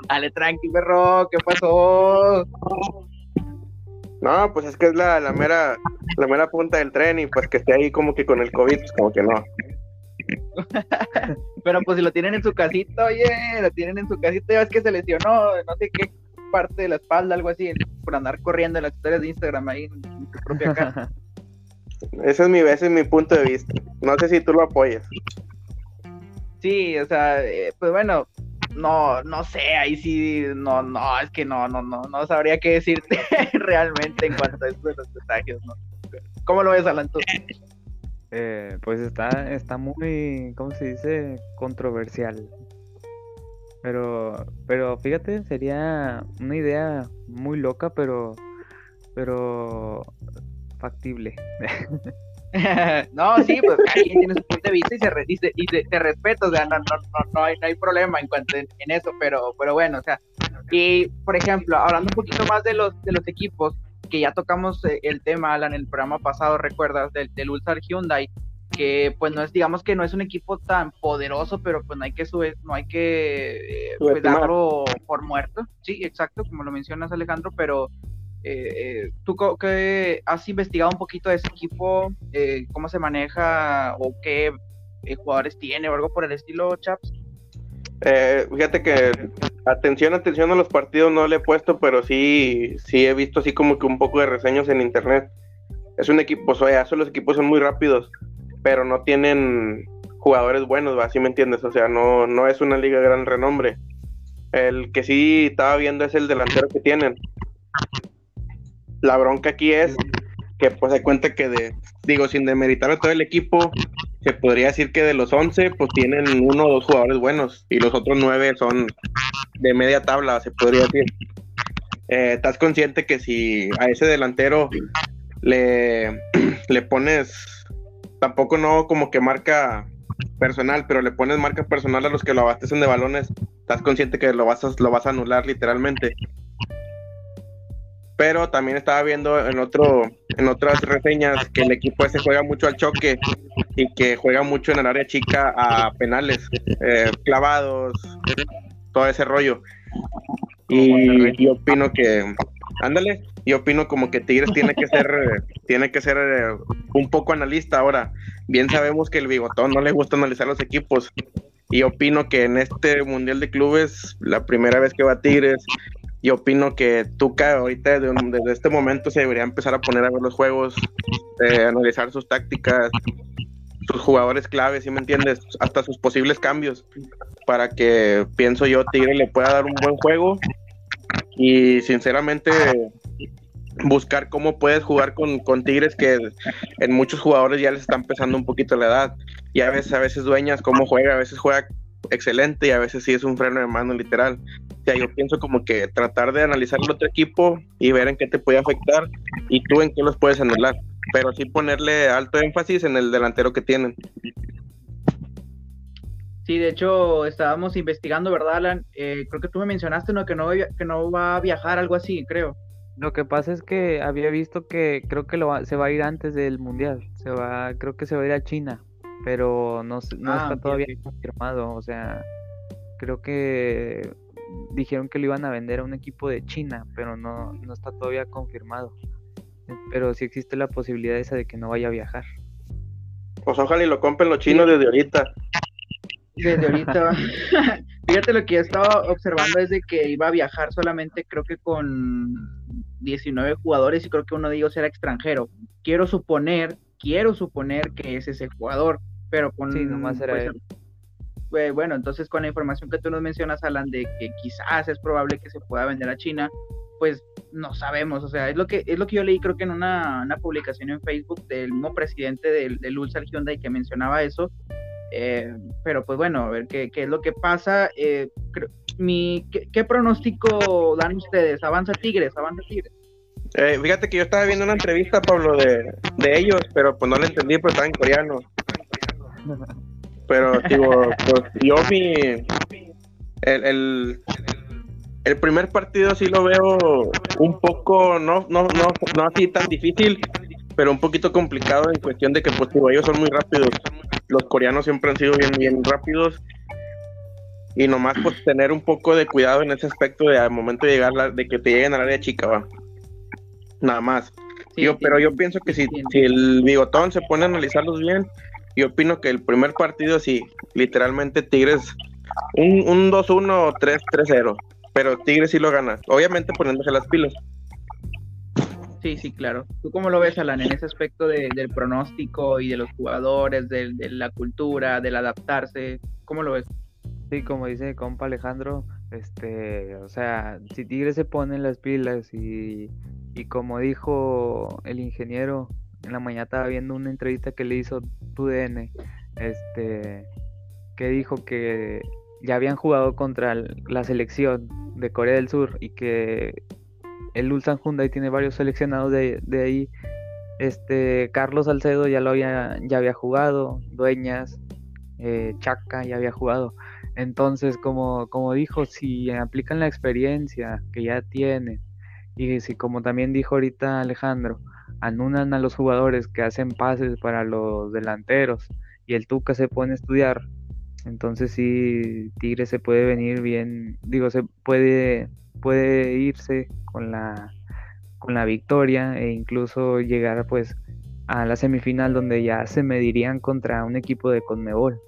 dale tranqui, perro, ¿qué pasó? No, pues es que es la, la mera la mera punta del tren y pues que esté ahí como que con el COVID, pues como que no. Pero pues si lo tienen en su casita, oye, lo tienen en su casita, ya ves que se lesionó, no sé qué parte de la espalda, algo así, por andar corriendo en las historias de Instagram ahí en, su propia casa. Ese es mi, ese es mi punto de vista. No sé si tú lo apoyas. Sí, o sea, eh, pues bueno, no, no sé, ahí sí, no, no, es que no, no, no, no sabría qué decirte realmente en cuanto a eso de los contagios, ¿no? ¿Cómo lo ves, Alan? Eh, pues está, está muy, ¿cómo se dice? Controversial. Pero, pero fíjate, sería una idea muy loca, pero, pero factible. no, sí, pues cada quien tiene su punto de vista y se, y, te respeto, o sea, no, no, no, no, hay, no hay problema en cuanto en, eso, pero, pero bueno, o sea, y por ejemplo, hablando un poquito más de los, de los equipos, que ya tocamos eh, el tema, Alan, en el programa pasado, recuerdas, del, del Ulsar Hyundai, que pues no es, digamos que no es un equipo tan poderoso, pero pues no hay que subir, no hay que eh, pues, darlo por muerto, sí, exacto, como lo mencionas Alejandro, pero eh, eh, ¿Tú que has investigado un poquito de ese equipo? Eh, ¿Cómo se maneja o qué jugadores tiene o algo por el estilo, Chaps? fíjate que atención, atención a los partidos no le he puesto, pero sí, sí he visto así como que un poco de reseños en internet. Es un equipo, o sea, los equipos son muy rápidos, pero no tienen jugadores buenos, así me entiendes? O sea, no, no es una liga de gran renombre. El que sí estaba viendo es el delantero que tienen. La bronca aquí es que pues se cuenta que de, digo, sin demeritar a todo el equipo, se podría decir que de los 11 pues tienen uno o dos jugadores buenos y los otros nueve son de media tabla, se podría decir. Eh, ¿Estás consciente que si a ese delantero le, le pones, tampoco no como que marca personal, pero le pones marca personal a los que lo abastecen de balones, estás consciente que lo vas a, lo vas a anular literalmente pero también estaba viendo en otro en otras reseñas que el equipo ese juega mucho al choque y que juega mucho en el área chica a penales, eh, clavados, todo ese rollo. Y yo opino que, ándale, yo opino como que Tigres tiene que ser, tiene que ser eh, un poco analista ahora. Bien sabemos que el bigotón no le gusta analizar los equipos. Y opino que en este Mundial de Clubes, la primera vez que va Tigres, y opino que Tuca ahorita desde, este momento se debería empezar a poner a ver los juegos, eh, analizar sus tácticas, sus jugadores claves, ¿sí me entiendes? Hasta sus posibles cambios, para que pienso yo Tigre le pueda dar un buen juego y sinceramente buscar cómo puedes jugar con, con Tigres que en muchos jugadores ya les está empezando un poquito la edad y a veces a veces dueñas cómo juega, a veces juega excelente y a veces sí es un freno de mano literal. O sea, yo pienso como que tratar de analizar el otro equipo y ver en qué te puede afectar y tú en qué los puedes anular, pero sí ponerle alto énfasis en el delantero que tienen. Sí, de hecho estábamos investigando, ¿verdad, Alan? Eh, creo que tú me mencionaste ¿no? Que, no, que no va a viajar, algo así, creo. Lo que pasa es que había visto que creo que lo se va a ir antes del mundial. Se va, creo que se va a ir a China pero no, no ah, está todavía confirmado. O sea, creo que dijeron que lo iban a vender a un equipo de China, pero no, no está todavía confirmado. Pero sí existe la posibilidad esa de que no vaya a viajar. Pues ojalá y lo compren los chinos desde ahorita. Desde ahorita. Fíjate lo que yo estaba observando es de que iba a viajar solamente creo que con 19 jugadores y creo que uno de ellos era extranjero. Quiero suponer, quiero suponer que es ese jugador, pero con... Sí, nomás era pues, él. eh, bueno, entonces con la información que tú nos mencionas, Alan, de que quizás es probable que se pueda vender a China, pues no sabemos, o sea, es lo que es lo que yo leí creo que en una, una publicación en Facebook del mismo presidente del, del Ulsan Hyundai que mencionaba eso, eh, pero pues bueno, a ver qué, qué es lo que pasa. Eh, creo- mi, ¿qué, qué pronóstico dan ustedes? ¿Avanza Tigres? ¿Avanza Tigres? Eh, fíjate que yo estaba viendo una entrevista, Pablo, de, de ellos, pero pues no la entendí, pero estaba en coreano. Pero, digo, pues yo mi... El, el, el primer partido sí lo veo un poco, no, no, no, no así tan difícil, pero un poquito complicado en cuestión de que pues digo, ellos son muy rápidos. Los coreanos siempre han sido bien, bien rápidos. Y nomás pues tener un poco de cuidado en ese aspecto de al momento de llegar, la- de que te lleguen al área chica, va. Nada más. Sí, Yo, sí, pero yo pienso que si, si el bigotón se pone a analizarlos bien, yo opino que el primer partido sí, literalmente Tigres, un, un 2-1 o 3-3-0, pero Tigres sí lo gana, obviamente poniéndose las pilas. Sí, sí, claro. ¿Tú cómo lo ves, Alan, en ese aspecto de- del pronóstico y de los jugadores, del- de, la cultura, del adaptarse? ¿Cómo lo ves? Sí, como dice compa Alejandro, este, o sea, si Tigres se pone las pilas y, y como dijo el ingeniero, en la mañana estaba viendo una entrevista que le hizo TUDN, este, que dijo que ya habían jugado contra la selección de Corea del Sur y que el Ulsan Hyundai tiene varios seleccionados de, de ahí. Este, Carlos Salcedo ya lo había, ya había jugado, Dueñas, eh, Chaca ya había jugado. Entonces, como, como dijo, si aplican la experiencia que ya tienen y si como también dijo ahorita Alejandro, anulan a los jugadores que hacen pases para los delanteros y el Tuca se pone a estudiar, entonces sí, Tigre se puede venir bien, digo, se puede, puede irse con la, con la victoria e incluso llegar pues a la semifinal donde ya se medirían contra un equipo de Conmebol.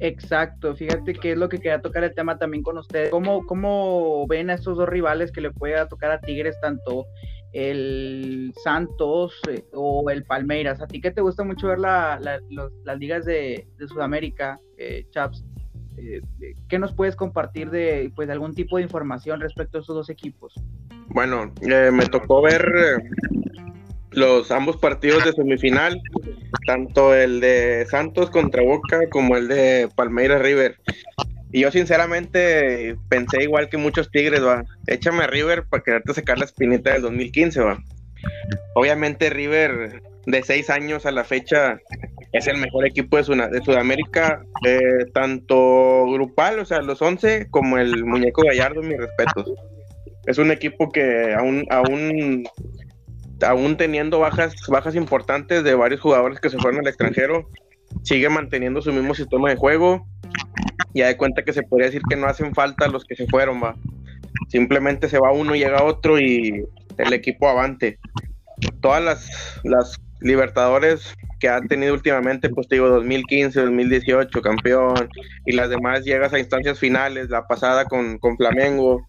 Exacto, fíjate que es lo que quería tocar el tema también con ustedes. ¿Cómo, cómo ven a estos dos rivales que le pueda tocar a Tigres, tanto el Santos eh, o el Palmeiras? ¿A ti que te gusta mucho ver la, la- los- las ligas de, Sudamérica, eh, Chaps? Eh, eh, ¿Qué nos puedes compartir de pues, algún tipo de información respecto a estos dos equipos? Bueno, eh, me tocó ver los ambos partidos de semifinal, tanto el de Santos contra Boca como el de Palmeiras River. Y yo sinceramente pensé igual que muchos Tigres, va, échame a River para quererte sacar la espinita del 2015, va. Obviamente River de seis años a la fecha es el mejor equipo de, Sudamérica, eh, tanto grupal, o sea, los 11, como el muñeco Gallardo, mis respetos. Es un equipo que aún, aún, aún teniendo bajas, bajas importantes de varios jugadores que se fueron al extranjero, sigue manteniendo su mismo sistema de juego. Ya de cuenta que se podría decir que no hacen falta los que se fueron, va. Simplemente se va uno llega otro y el equipo avante. Todas las, las Libertadores que han tenido últimamente, pues te digo, 2015, 2018, campeón, y las demás llegas a instancias finales, la pasada con, con Flamengo,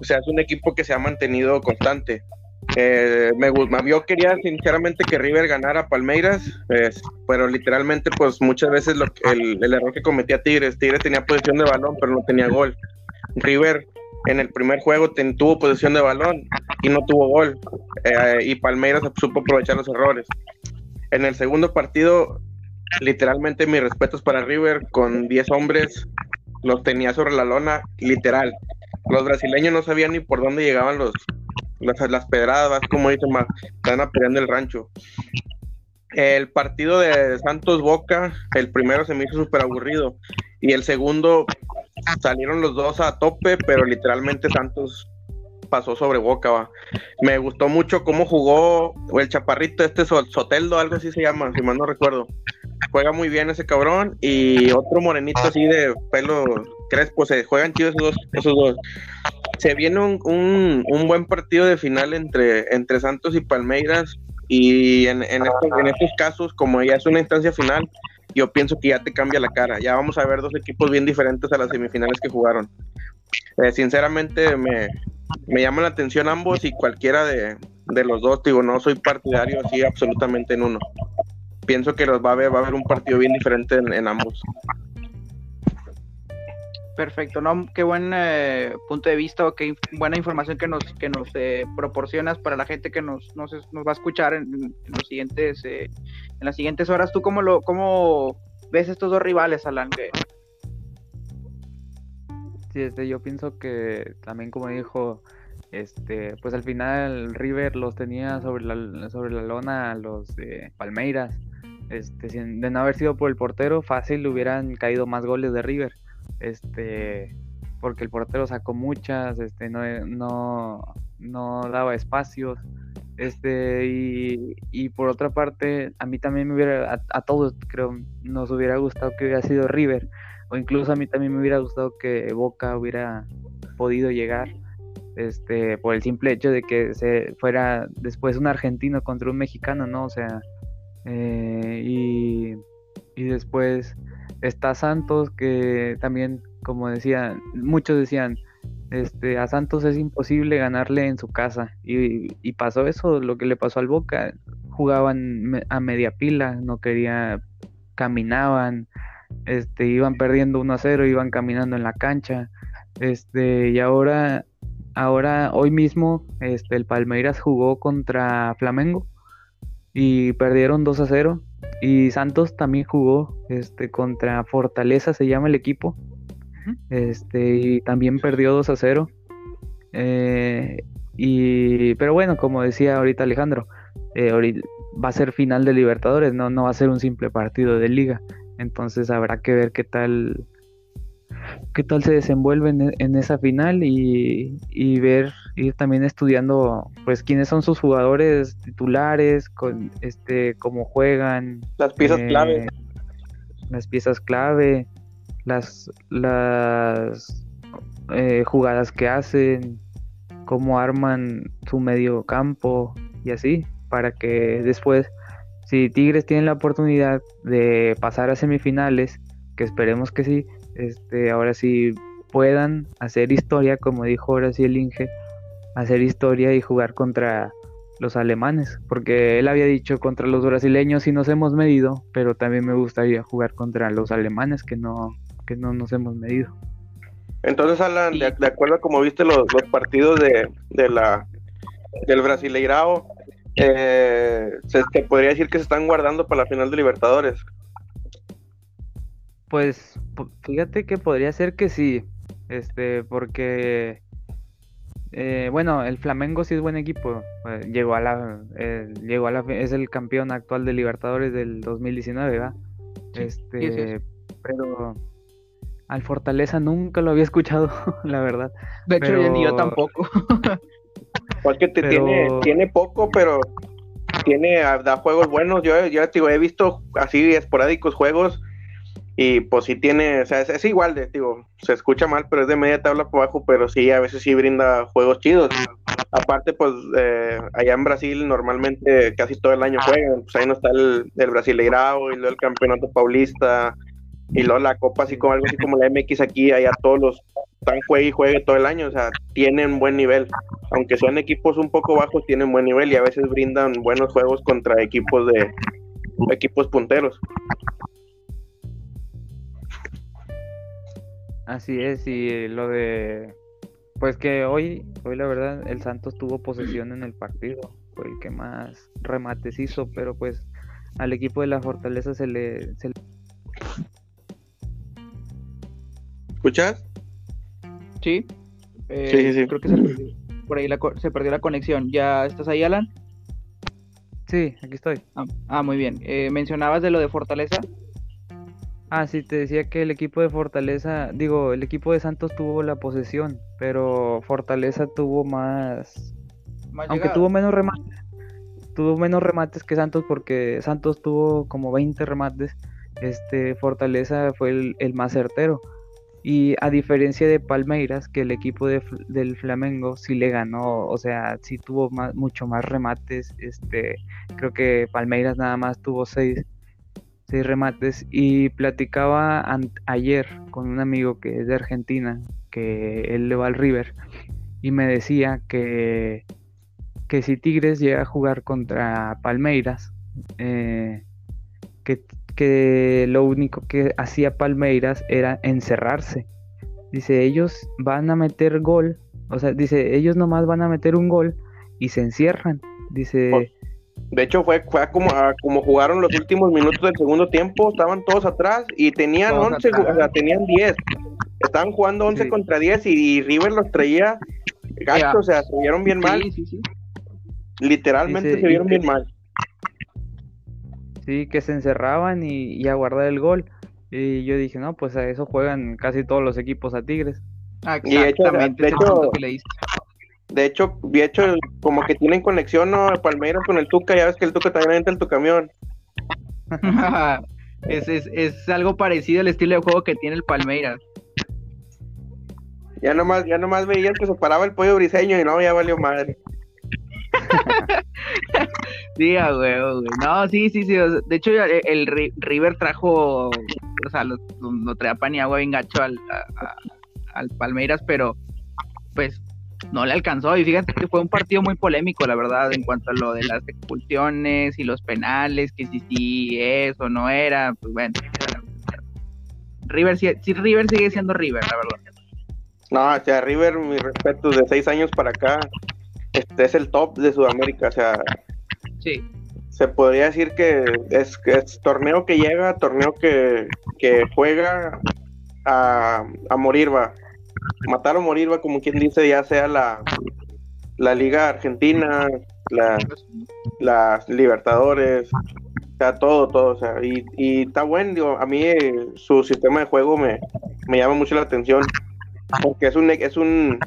o sea, es un equipo que se ha mantenido constante. Eh, me, yo quería sinceramente que River ganara Palmeiras, pero literalmente pues muchas veces el, error que cometía Tigres, Tigres tenía posición de balón pero no tenía gol. River en el primer juego tuvo posesión de balón y no tuvo gol eh, y Palmeiras supo aprovechar los errores. En el segundo partido, literalmente mis respetos para River con 10 hombres, los tenía sobre la lona, literal. Los brasileños no sabían ni por dónde llegaban los, las, las pedradas, como dicen, más, están peleando el rancho. El partido de Santos Boca, el primero se me hizo súper aburrido y el segundo salieron los dos a tope, pero literalmente Santos pasó sobre Boca. va. Me gustó mucho cómo jugó el chaparrito, este So- Soteldo, algo así se llama, si mal no recuerdo. Juega muy bien ese cabrón y otro morenito así de pelo crespo, se juegan chidos esos dos. Esos dos. Se viene un, un, un buen partido de final entre, entre Santos y Palmeiras y en, estos, en estos casos, como ya es una instancia final, yo pienso que ya te cambia la cara. Ya vamos a ver dos equipos bien diferentes a las semifinales que jugaron. Eh, sinceramente me, me llaman la atención ambos y cualquiera de, los dos, digo, no soy partidario así absolutamente en uno. Pienso que los va a haber, va a haber un partido bien diferente en ambos. Perfecto, ¿no? Qué buen eh, punto de vista, qué buena información que nos, que nos eh, proporcionas para la gente que nos, nos, va a escuchar eh, en las siguientes horas. ¿Tú cómo, lo, cómo ves estos dos rivales, Alan? Sí, este, yo pienso que también como dijo, este, pues al final River los tenía sobre la, sobre la lona los Palmeiras. Este, de no haber sido por el portero, fácil hubieran caído más goles de River este, porque el portero sacó muchas, este, no, no, no daba espacios, este, y, y, por otra parte, a mí también me hubiera, a, todos creo, nos hubiera gustado que hubiera sido River, o incluso a mí también me hubiera gustado que Boca hubiera podido llegar, este, por el simple hecho de que se fuera después un argentino contra un mexicano, ¿no? O sea, eh, y, y después está Santos, que también, como decían, muchos decían, este, a Santos es imposible ganarle en su casa. Y, pasó eso, lo que le pasó al Boca. Jugaban a media pila, no quería, caminaban, este, iban perdiendo 1 a 0, iban caminando en la cancha. Este, y ahora, ahora, hoy mismo, este, el Palmeiras jugó contra Flamengo y perdieron 2 a 0 y Santos también jugó este, contra Fortaleza, se llama el equipo. Este, y también perdió 2 a 0. Eh, y, pero bueno, como decía ahorita Alejandro, eh, va a ser final de Libertadores, no, no va a ser un simple partido de liga. Entonces habrá que ver qué tal qué tal se desenvuelve en, esa final y, ver, ir también estudiando pues quiénes son sus jugadores titulares, con este cómo juegan. Las piezas clave. Eh, las piezas clave, las, las eh, jugadas que hacen, cómo arman su medio campo y así, para que después, si Tigres tiene la oportunidad de pasar a semifinales, que esperemos que sí, este, ahora sí puedan hacer historia, como dijo ahora sí el Inge, hacer historia y jugar contra los alemanes, porque él había dicho contra los brasileños y nos hemos medido, pero también me gustaría jugar contra los alemanes que no, que no nos hemos medido. Entonces, Alan, de, acuerdo a como viste los, partidos de, de, la del Brasileirao, eh, se, se, podría decir que se están guardando para la final de Libertadores. Pues fíjate que podría ser que sí, este, porque eh, bueno, el Flamengo sí es buen equipo, eh, llegó a la, eh, llegó a la, es el campeón actual de Libertadores del 2019, ¿verdad? este, pero al Fortaleza nunca lo había escuchado, la verdad. De hecho, ni yo tampoco. Porque te tiene, tiene poco, pero tiene da juegos buenos. Yo, yo digo, he visto así esporádicos juegos y pues sí tiene, o sea, es, igual de, digo, se escucha mal, pero es de media tabla por abajo, pero sí, a veces sí brinda juegos chidos. Aparte, pues eh, allá en Brasil normalmente casi todo el año juegan, pues ahí no está el, el Brasileirao y luego el Campeonato Paulista y luego la Copa, así como algo así como la MX aquí, allá todos los están juegue y juegue todo el año, o sea, tienen buen nivel. Aunque son equipos un poco bajos, tienen buen nivel y a veces brindan buenos juegos contra equipos de equipos punteros. Así es, y lo de. Pues que hoy, hoy la verdad, el Santos tuvo posesión en el partido. Fue el que más remates hizo, pero pues al equipo de la Fortaleza se le. ¿Escuchas? Sí. Eh, sí, sí, Creo que se perdió, por ahí se perdió la conexión. ¿Ya estás ahí, Alan? Sí, aquí estoy. Ah, ah muy bien. Eh, mencionabas de lo de Fortaleza. Ah, sí, te decía que el equipo de Fortaleza, digo, el equipo de Santos tuvo la posesión, pero Fortaleza tuvo más, aunque tuvo menos remates, tuvo menos remates que Santos porque Santos tuvo como 20 remates, este Fortaleza fue el, más certero. Y a diferencia de Palmeiras, que el equipo del Flamengo sí le ganó, o sea, sí tuvo más, mucho más remates, este, creo que Palmeiras nada más tuvo 6 seis remates. Y platicaba ayer con un amigo que es de Argentina, que él le va al River, y me decía que, que si Tigres llega a jugar contra Palmeiras, eh, que, que lo único que hacía Palmeiras era encerrarse. Dice, ellos van a meter gol, o sea, dice, ellos nomás van a meter un gol y se encierran. Dice, De hecho, fue, fue como, a- como jugaron los últimos minutos del segundo tiempo, estaban todos atrás y tenían Todos 11, atrás. o sea, tenían 10. Estaban jugando 11 Sí. contra 10 y, y River los traía Ya. o sea, se vieron bien mal, Sí, sí, sí. literalmente se vieron y- bien mal. sí, que se encerraban y, y a guardar el gol. Y yo dije, no, pues a eso juegan casi todos los equipos a Tigres. Ah, Y de hecho, Exactamente, de hecho- que le. De hecho, de hecho, como que tienen conexión, ¿no? Palmeiras con el Tuca, ya ves que el Tuca también entra en tu camión. es, es, es algo parecido al estilo de juego que tiene el Palmeiras. Ya nomás, ya nomás veían que se paraba el pollo briseño y no, ya valió madre. Sí, a huevo, güey. No, sí, sí, sí. de hecho, el, el Ri- River trajo, o sea, lo, lo, lo traía pan y agua bien gacho al, a- a- al Palmeiras, pero pues no le alcanzó. Y fíjate que fue un partido muy polémico, la verdad, en cuanto a lo de las expulsiones y los penales, que si sí es o no era, pues bueno. River, sí, sí, River sigue siendo River, la verdad. No, o sea, River, mi respeto, de seis años para acá, este es el top de Sudamérica, o sea, Sí. se podría decir que es, que es torneo que llega, torneo que, que juega a, a morir va. Matar o morir va, como quien dice, ya sea la, la Liga Argentina, la, las Libertadores, o sea, todo, todo, o sea, y, y está bueno, digo, a mí eh, su sistema de juego me, me llama mucho la atención, porque es un, es un,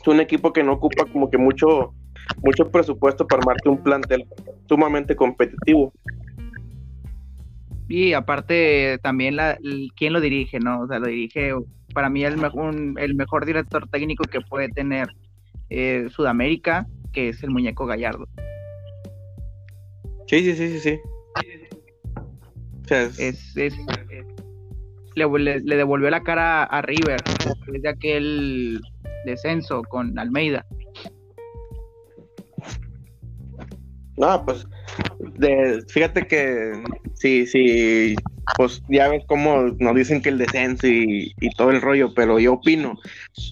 es un equipo que no ocupa como que mucho, mucho presupuesto para armarte un plantel sumamente competitivo. Y aparte también la, quién lo dirige, ¿no? O sea, lo dirige para mí el mejor, un- el mejor director técnico que puede tener eh, Sudamérica, que es el muñeco Gallardo. Sí, sí, sí, sí, sí. O sea, es- Es, es- le, le- le devolvió la cara a River después de aquel descenso con Almeida. No, pues, de, fíjate que sí, sí, pues ya ves cómo nos dicen que el descenso y, todo el rollo, pero yo opino,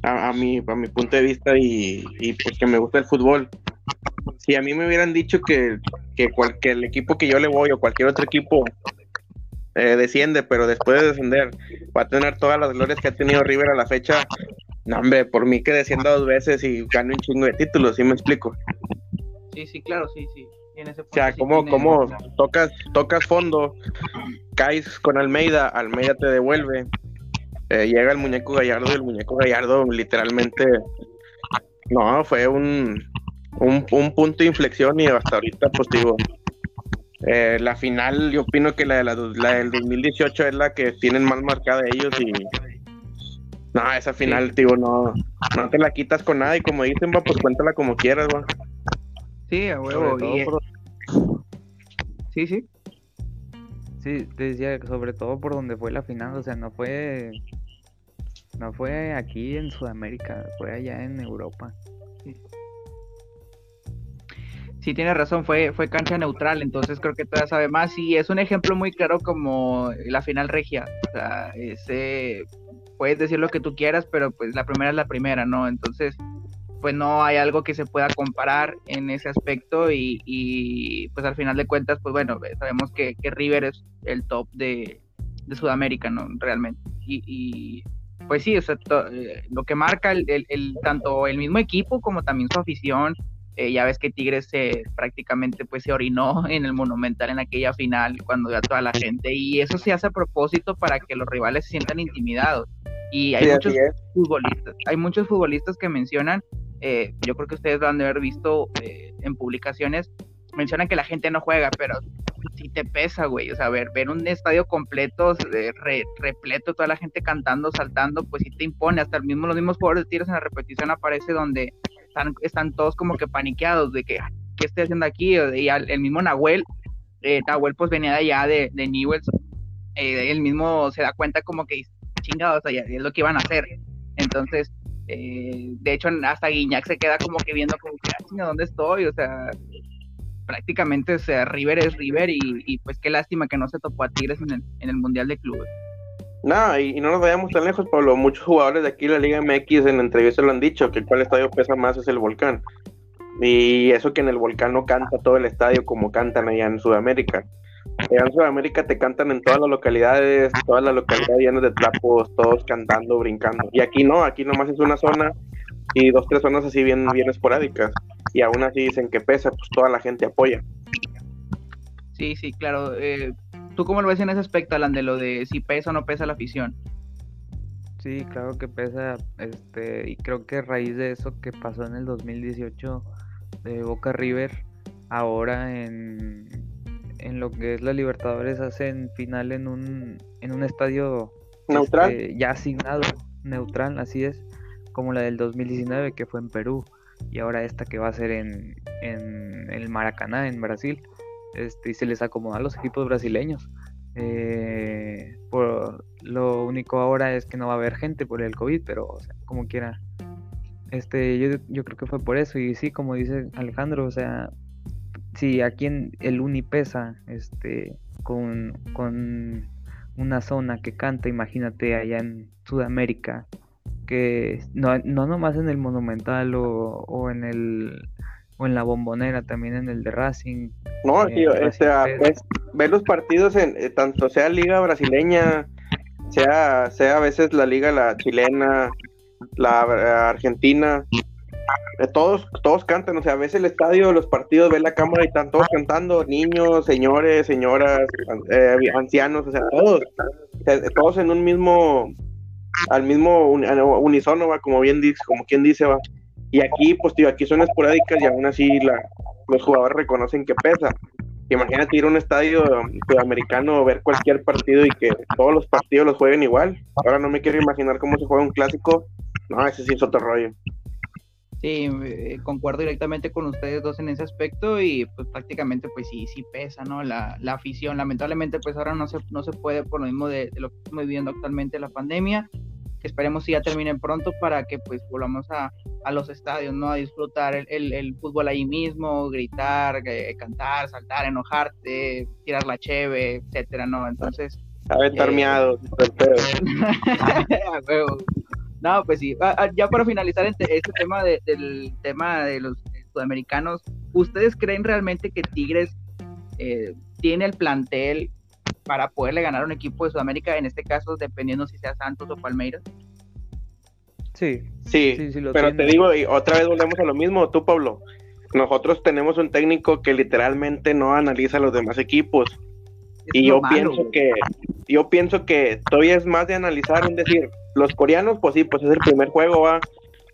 a, a mi, a mi punto de vista y, y pues me gusta el fútbol. Si a mí me hubieran dicho que, que cualquier equipo que yo le voy o cualquier otro equipo eh, desciende, pero después de descender va a tener todas las glorias que ha tenido River a la fecha, no, hombre, por mí que descienda dos veces y gane un chingo de títulos, ¿sí me explico? Sí, sí, claro, sí, sí. Ese O sea, como, como tocas, tocas fondo, caes con Almeida, Almeida te devuelve, eh, llega el muñeco Gallardo y el muñeco Gallardo literalmente, no, fue un, un, un punto de inflexión y hasta ahorita pues digo, eh, la final yo opino que la, de la, la del 2018 es la que tienen más marcada ellos y no, esa final, digo, no, no te la quitas con nada y como dicen, va, pues cuéntala como quieras, va. Sí, a huevo. todo y- por- Sí, sí. Sí, te decía sobre todo por donde fue la final, o sea, no fue no fue aquí en Sudamérica, fue allá en Europa. Sí, tiene razón, fue, fue cancha neutral, entonces creo que todavía sabe más. Y es un ejemplo muy claro como la final regia. O sea, ese, puedes decir lo que tú quieras, pero pues la primera es la primera, ¿no? Entonces, pues no hay algo que se pueda comparar en ese aspecto. Y, y pues al final de cuentas, pues bueno, sabemos que, que River es el top de, de Sudamérica, ¿no? Realmente. Y, y, pues sí, o sea, to- eh, lo que marca el, el- el- tanto el mismo equipo como también su afición eh, ya ves que Tigres se prácticamente pues se orinó en el Monumental en aquella final cuando vio a toda la gente y eso se hace a propósito para que los rivales se sientan intimidados y hay Sí, muchos futbolistas, hay muchos futbolistas que mencionan, eh, yo creo que ustedes lo han de haber visto eh, en publicaciones, mencionan que la gente no juega, pero sí te pesa, güey, o sea, ver, ver un estadio completo, re- repleto, toda la gente cantando, saltando, pues sí te impone, hasta el mismo, los mismos jugadores de Tigres en la repetición aparece donde están, todos como que paniqueados de que, "Ah, ¿qué estoy haciendo aquí? Y el mismo Nahuel eh, Tahuel pues venía de allá de, de Newells, eh, él mismo se da cuenta como que chingados, o sea, es lo que iban a hacer. Entonces, eh, de hecho, hasta Guiñac se queda como que viendo como que, ah, ¿dónde estoy? O sea, prácticamente o sea, River es River y, pues qué lástima que no se topó a Tigres en el, en el Mundial de Clubes. No, y, no nos vayamos tan lejos, Pablo. Muchos jugadores de aquí de la Liga MX en entrevistas lo han dicho, que el cual estadio pesa más es el Volcán. Y eso que en el Volcán no canta todo el estadio como cantan allá en Sudamérica. Allá en Sudamérica te cantan en todas las localidades, todas las localidades llenas de trapos, todos cantando, brincando. Y aquí no, aquí nomás es una zona y dos, tres zonas así bien, bien esporádicas. Y aún así dicen que pesa, pues toda la gente apoya. Sí, sí, claro. Eh, ¿Tú cómo lo ves en ese aspecto, Alan, de lo de si pesa o no pesa la afición? Sí, claro que pesa, este, y creo que a raíz de eso que pasó en el 2018 de Boca River, ahora en, en lo que es la Libertadores hacen final en un, en un estadio neutral, este, ya asignado, neutral, así es, como la del 2019 que fue en Perú y ahora esta que va a ser en, en el Maracaná, en Brasil. Este, y se les acomoda a los equipos brasileños. Eh, por, lo único ahora es que no va a haber gente por el COVID, pero como quiera. Este, yo, yo creo que fue por eso. Y sí, como dice Alejandro, o sea, si aquí en el Uni pesa, este, con, con una zona que canta, imagínate allá en Sudamérica, que no, no nomás en el Monumental o, o en el o en la bombonera, también en el de Racing. No, eh, tío, este, pues, ver los partidos en eh, tanto sea liga brasileña, sea, sea a veces la liga la chilena, la, argentina, todos, todos cantan, o sea, a veces el estadio, los partidos, ve la cámara y están todos cantando, niños, señores, señoras, ancianos, o sea, todos, todos en un mismo, al mismo unisono, va, como bien dice, como quien dice, va. Y aquí, pues, tío, aquí son esporádicas y aún así la, los jugadores reconocen que pesa. Imagínate ir a un estadio sudamericano, ver cualquier partido y que todos los partidos los jueguen igual. Ahora no me quiero imaginar cómo se juega un clásico. No, ese sí es otro rollo. Sí, eh, concuerdo directamente con ustedes dos en ese aspecto y pues prácticamente pues sí, sí pesa, ¿no? La, la afición, lamentablemente pues ahora no se, no se puede por lo mismo de, de lo que estamos viviendo actualmente la pandemia que esperemos que ya terminen pronto para que pues volvamos a, a los estadios, ¿no? A disfrutar el, el, fútbol ahí mismo, gritar, eh, cantar, saltar, enojarte, tirar la cheve, etcétera, ¿no? Entonces... Aventar eh, no, pues sí, ah, ah, ya para finalizar este, este tema de, del tema de los sudamericanos, ¿ustedes creen realmente que Tigres eh, tiene el plantel para poderle ganar a un equipo de Sudamérica, en este caso, dependiendo si sea Santos o Palmeiras? Sí, sí, pero te digo, y otra vez volvemos a lo mismo, tú Pablo, nosotros tenemos un técnico que literalmente no analiza los demás equipos. Y yo pienso que yo pienso que todavía es más de analizar, es decir, los coreanos, pues sí, pues es el primer juego, va,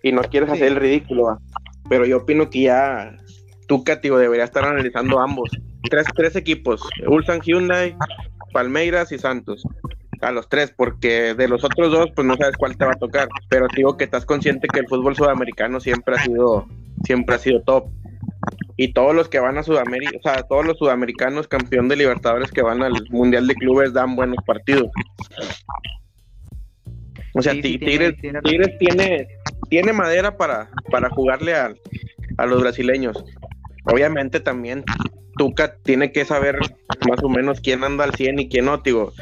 y no quieres hacer el ridículo, va. Pero yo opino que ya tú, Cativo, debería estar analizando ambos. Tres, tres equipos, Ulsan Hyundai, Palmeiras y Santos. A los tres, porque de los otros dos, pues no sabes cuál te va a tocar. Pero digo que estás consciente que el fútbol sudamericano siempre ha sido, siempre ha sido top. Y todos los que van a Sudamérica, o sea, todos los sudamericanos campeón de Libertadores que van al Mundial de Clubes dan buenos partidos. O sea, Tigres, tiene, tiene, madera para, para jugarle a, a los brasileños. Obviamente también Tuca tiene que saber más o menos quién anda al 100 y quién no, digo.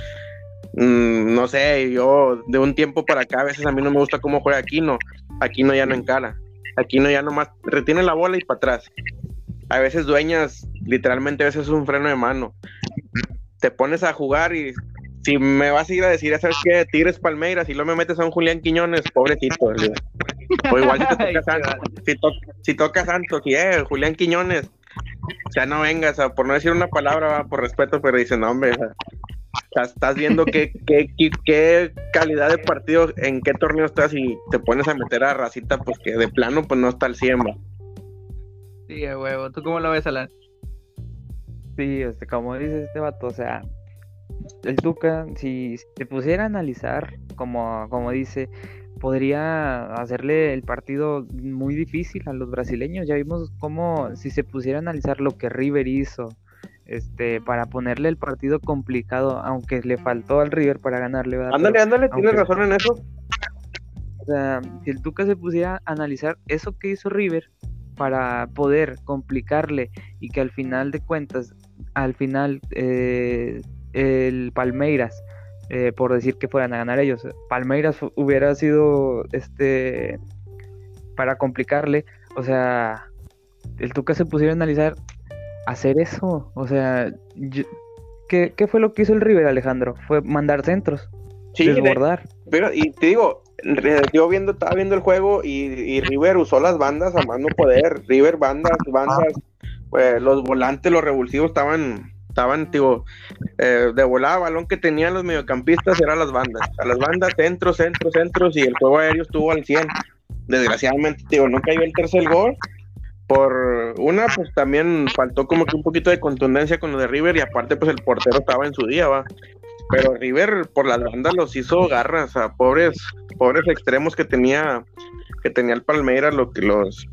Mm, no sé, yo de un tiempo para acá a veces a mí no me gusta cómo juega Aquino. Aquino ya no encara. Aquino ya nomás retiene la bola y para atrás. A veces dueñas, literalmente a veces es un freno de mano. Te pones a jugar y si me vas a ir a decir, ¿sabes qué? Tigres Palmeiras y luego me metes a un Julián Quiñones, pobrecito. O igual si te toca Santos, si, toca Santos, y eh, Julián Quiñones, ya no vengas, por no decir una palabra, por respeto, pero dice, no, hombre, estás viendo qué, qué, qué, calidad de partido, en qué torneo estás y te pones a meter a racita, pues que de plano, pues no está al 100, Sí, a huevo. ¿Tú cómo lo ves, Alan? Sí, este, como dice este vato, o sea, el Tuca, si se pusiera a analizar, como, como dice, podría hacerle el partido muy difícil a los brasileños. Ya vimos cómo, si se pusiera a analizar lo que River hizo este, para ponerle el partido complicado, aunque le faltó al River para ganarle. Ándale, ándale, tienes razón en eso. O sea, si el Tuca se pusiera a analizar eso que hizo River para poder complicarle y que al final de cuentas, al final eh, el Palmeiras, eh, por decir que fueran a ganar ellos, Palmeiras hubiera sido este para complicarle, o sea, el Tuca se pusiera a analizar hacer eso, o sea, ¿qué, fue lo que hizo el River Alejandro? Fue mandar centros, sí, desbordar. pero y te digo, yo viendo, estaba viendo el juego y, River usó las bandas a más no poder. River, bandas, bandas, pues, los volantes, los revulsivos estaban, estaban, digo, eh, de volada, balón que tenían los mediocampistas eran las bandas. A las bandas, centros, centros, centros y el juego aéreo estuvo al 100. Desgraciadamente, digo, no cayó el tercer gol. Por una, pues también faltó como que un poquito de contundencia con lo de River y aparte, pues el portero estaba en su día, va. Pero River por las bandas los hizo garras a pobres, pobres extremos que tenía, que tenía el Palmeiras, lo que los,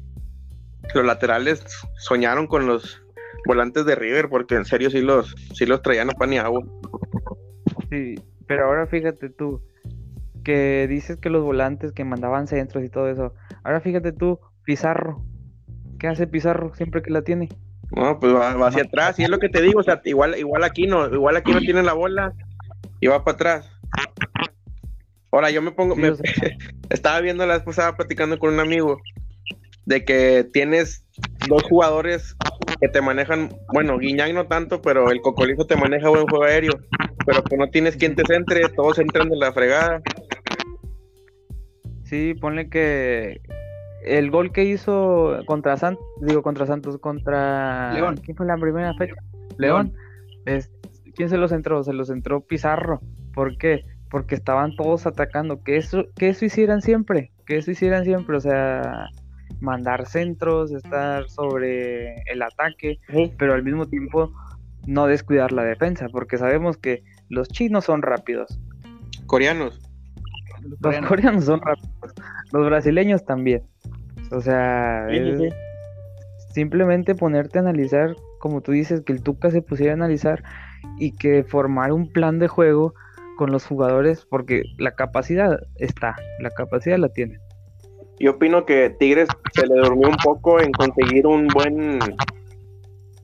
los laterales soñaron con los volantes de River, porque en serio sí los, sí los traían a pan y agua. Sí, pero ahora fíjate tú, que dices que los volantes que mandaban centros y todo eso. Ahora fíjate tú, Pizarro. ¿Qué hace Pizarro siempre que la tiene? No, pues va, hacia atrás, y es lo que te digo, o sea, igual, igual aquí no, igual aquí no tiene la bola, y va para atrás. Ahora yo me pongo, estaba viendo la vez pasada platicando con un amigo de que tienes dos jugadores que te manejan, bueno, Guiñán no tanto, pero el Cocolizo te maneja buen juego aéreo, pero que no tienes quien te centre, todos entran de la fregada. Sí, ponle que el gol que hizo contra Santos, digo contra Santos, contra León. ¿Quién fue la primera fecha? León. Es, ¿Quién se los entró? Se los entró Pizarro. ¿Por qué? Porque estaban todos atacando. Que eso, que eso hicieran siempre. Que eso hicieran siempre. O sea, mandar centros, estar sobre el ataque, pero al mismo tiempo no descuidar la defensa, porque sabemos que los chinos son rápidos. Coreanos. Los coreanos, son rápidos. Los brasileños también. O sea, simplemente ponerte a analizar, como tú dices, que el Tuca se pusiera a analizar y que formar un plan de juego con los jugadores, porque la capacidad está, la capacidad la tiene. Yo opino que Tigres se le durmió un poco en conseguir un buen,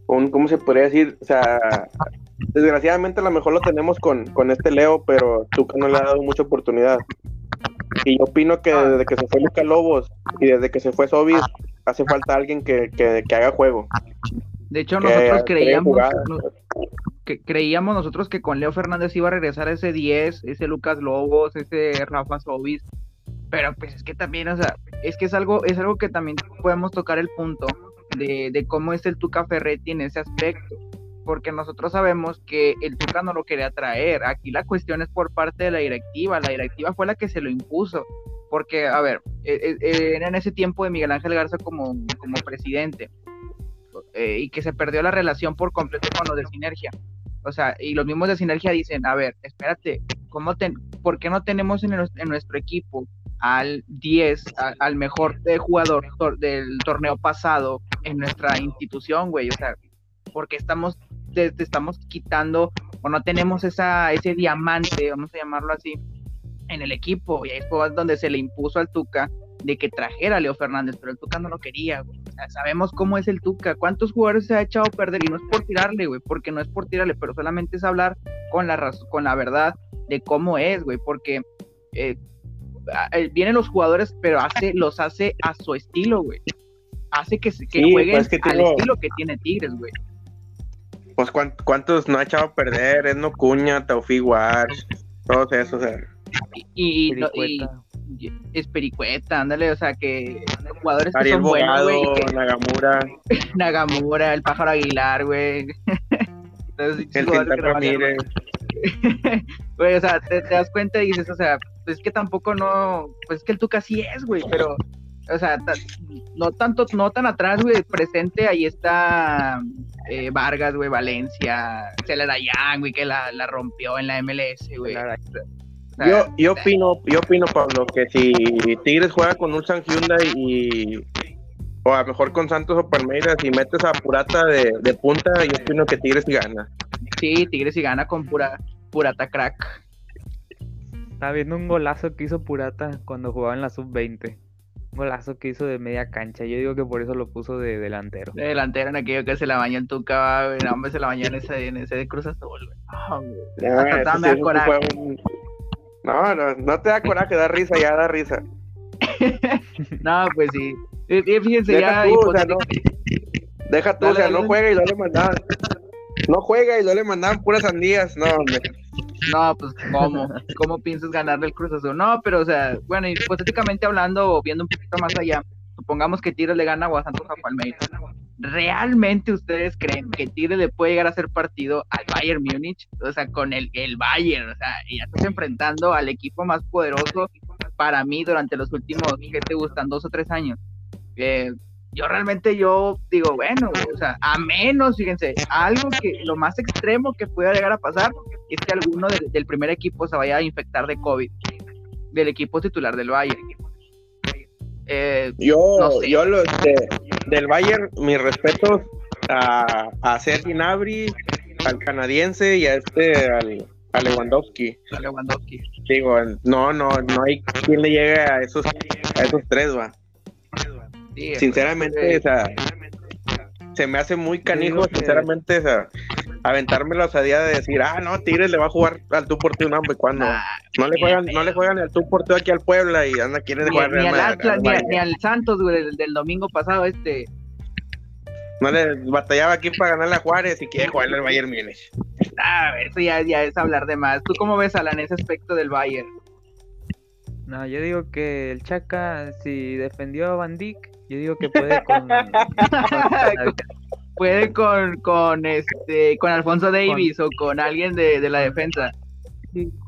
un, ¿cómo se podría decir? O sea, desgraciadamente a lo mejor lo tenemos con, con este Leo, pero Tuca no le ha dado mucha oportunidad. Y yo opino que desde que se fue Luca Lobos y desde que se fue Sobis, hace falta alguien que, que, que haga juego. De hecho, nosotros creíamos, que creíamos nosotros que con Leo Fernández iba a regresar ese 10, ese Lucas Lobos, ese Rafa Sobis, pero pues es que también, o sea, es que es algo, es algo que también podemos tocar el punto de, de cómo es el Tuca Ferretti en ese aspecto, porque nosotros sabemos que el Tuca no lo quería traer, aquí la cuestión es por parte de la directiva, la directiva fue la que se lo impuso, porque, a ver, e, e, era en ese tiempo de Miguel Ángel Garza como, como presidente, eh, y que se perdió la relación por completo con los de Sinergia. O sea, y los mismos de Sinergia dicen, a ver, espérate, ¿cómo ¿por qué no tenemos en, nuestro equipo al 10, al mejor jugador del torneo pasado en nuestra institución, güey? O sea, porque estamos, te, estamos quitando o no tenemos esa, ese diamante, vamos a llamarlo así, en el equipo. Y ahí fue donde se le impuso al Tuca de que trajera a Leo Fernández, pero el Tuca no lo quería, güey. O sea, sabemos cómo es el Tuca, cuántos jugadores se ha echado a perder y no es por tirarle, güey, porque no es por tirarle, pero solamente es hablar con la con la verdad de cómo es, güey, porque eh, eh, vienen los jugadores, pero hace los hace a su estilo, güey. Hace que, que jueguen pues al estilo que tiene Tigres, güey. Pues cuántos no ha echado a perder, es no Cuña, Taufi todos esos, o sea. y, y, es pericueta, ándale, o sea, que jugadores que son buenos, güey. Nagamura. Nagamura, el pájaro Aguilar, güey. el Quintal Ramírez. Güey, o sea, te, das cuenta y dices, o sea, pues es que tampoco no, pues es que el Tuca sí es, güey, pero, o sea, no tanto, no tan atrás, güey, presente, ahí está eh, Vargas, güey, Valencia, Celerayan, güey, que la, la rompió en la MLS, güey. Yo, yo opino, yo opino, Pablo, que si Tigres juega con un San Hyundai y O a lo mejor con Santos o Palmeiras, si metes a Purata de, de punta, yo opino que Tigres sí gana. Sí, Tigres sí gana con pura, Purata crack. Estaba viendo un golazo que hizo Purata cuando jugaba en la sub-20. Golazo que hizo de media cancha. Yo digo que por eso lo puso de delantero. De delantero en aquello que se la bañó el Tuca, güey. No, hombre, se la bañó en ese, en ese de Cruz Azul, güey. Güey. No, Hasta me sí, coraje. un- no, no, no te da coraje, da risa, ya da risa. No, pues sí. Y- y Fíjense, Deja ya tú, o sea, no- Deja tú, Dale, o sea, dale, no juega y no le mandaban. No juega y no le mandaban puras sandías. No, hombre. No, pues, ¿cómo? ¿Cómo piensas ganarle el Cruz Azul? No, pero, o sea, bueno, hipotéticamente hablando, o viendo un poquito más allá, supongamos que Tigres le gana a Santos a Palmeiras. ¿Realmente ustedes creen que Tigres le puede llegar a hacer partido al Bayern Múnich? O sea, con el, el Bayern, o sea, ya estás enfrentando al equipo más poderoso para mí durante los últimos, ¿qué te gustan? Dos o tres años. Eh, yo realmente yo digo, bueno, o sea, a menos, fíjense, algo que lo más extremo que pueda llegar a pasar es que alguno del, del primer equipo se vaya a infectar de COVID, del equipo titular del Bayern. Eh, Yo, No sé. yo los de- del Bayern, mis respetos a, a Sergi Gnabry, al canadiense y a este, al, a Lewandowski. a Lewandowski. Digo, no, no, no hay quien le llegue a esos, a esos tres, va. Sí, Sinceramente, o sea, se me hace muy canijo, que- sinceramente, o sea, aventármelo la osadía de decir, ah, no, Tigres le va a jugar al tú por ti un hombre, cuando nah, no le juegan, no le juegan al tú por tú aquí al Puebla y anda quiere ni, jugar ni al Atlas, ni, ni al Santos, güey, del, del domingo pasado, este. No le batallaba aquí para ganarle a Juárez y quiere jugarle al Bayern Múnich. Ah, eso ya, ya es hablar de más. ¿Tú cómo ves, Alan, ese aspecto del Bayern? No, yo digo que el Chaca, si defendió a Van Dijk, yo digo que puede con. Puede con, con, este, con Alfonso Davis o con alguien de, de la defensa,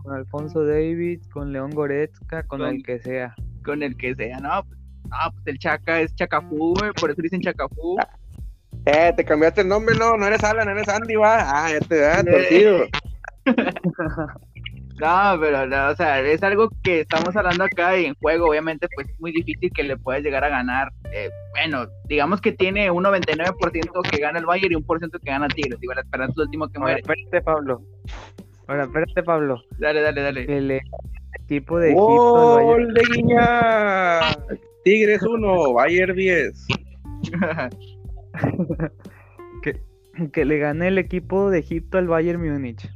con Alfonso David, con León Goretzka, con Con- el que sea. con el que sea, ¿no? Pues, no, pues el Chaca es Chacafú, güey, por eso dicen Chacafú. Eh, te cambiaste el nombre, no, no eres Alan, eres Andy, va. Ah, ya te da, torcido. No, pero, no, o sea, es algo que estamos hablando acá y en juego, obviamente, pues es muy difícil que le puedas llegar a ganar. Eh, bueno, digamos que tiene un 99% que gana el Bayern y un por ciento que gana Tigres. Digo, la esperanza es último que Ahora, muere. espérate, Pablo. Ahora, espérate, Pablo. Dale, dale, dale. Que le equipo de Egipto ¡Gol de Guiña! Tigres 1, Bayern 10. que le gane el equipo de Egipto al Bayern Múnich.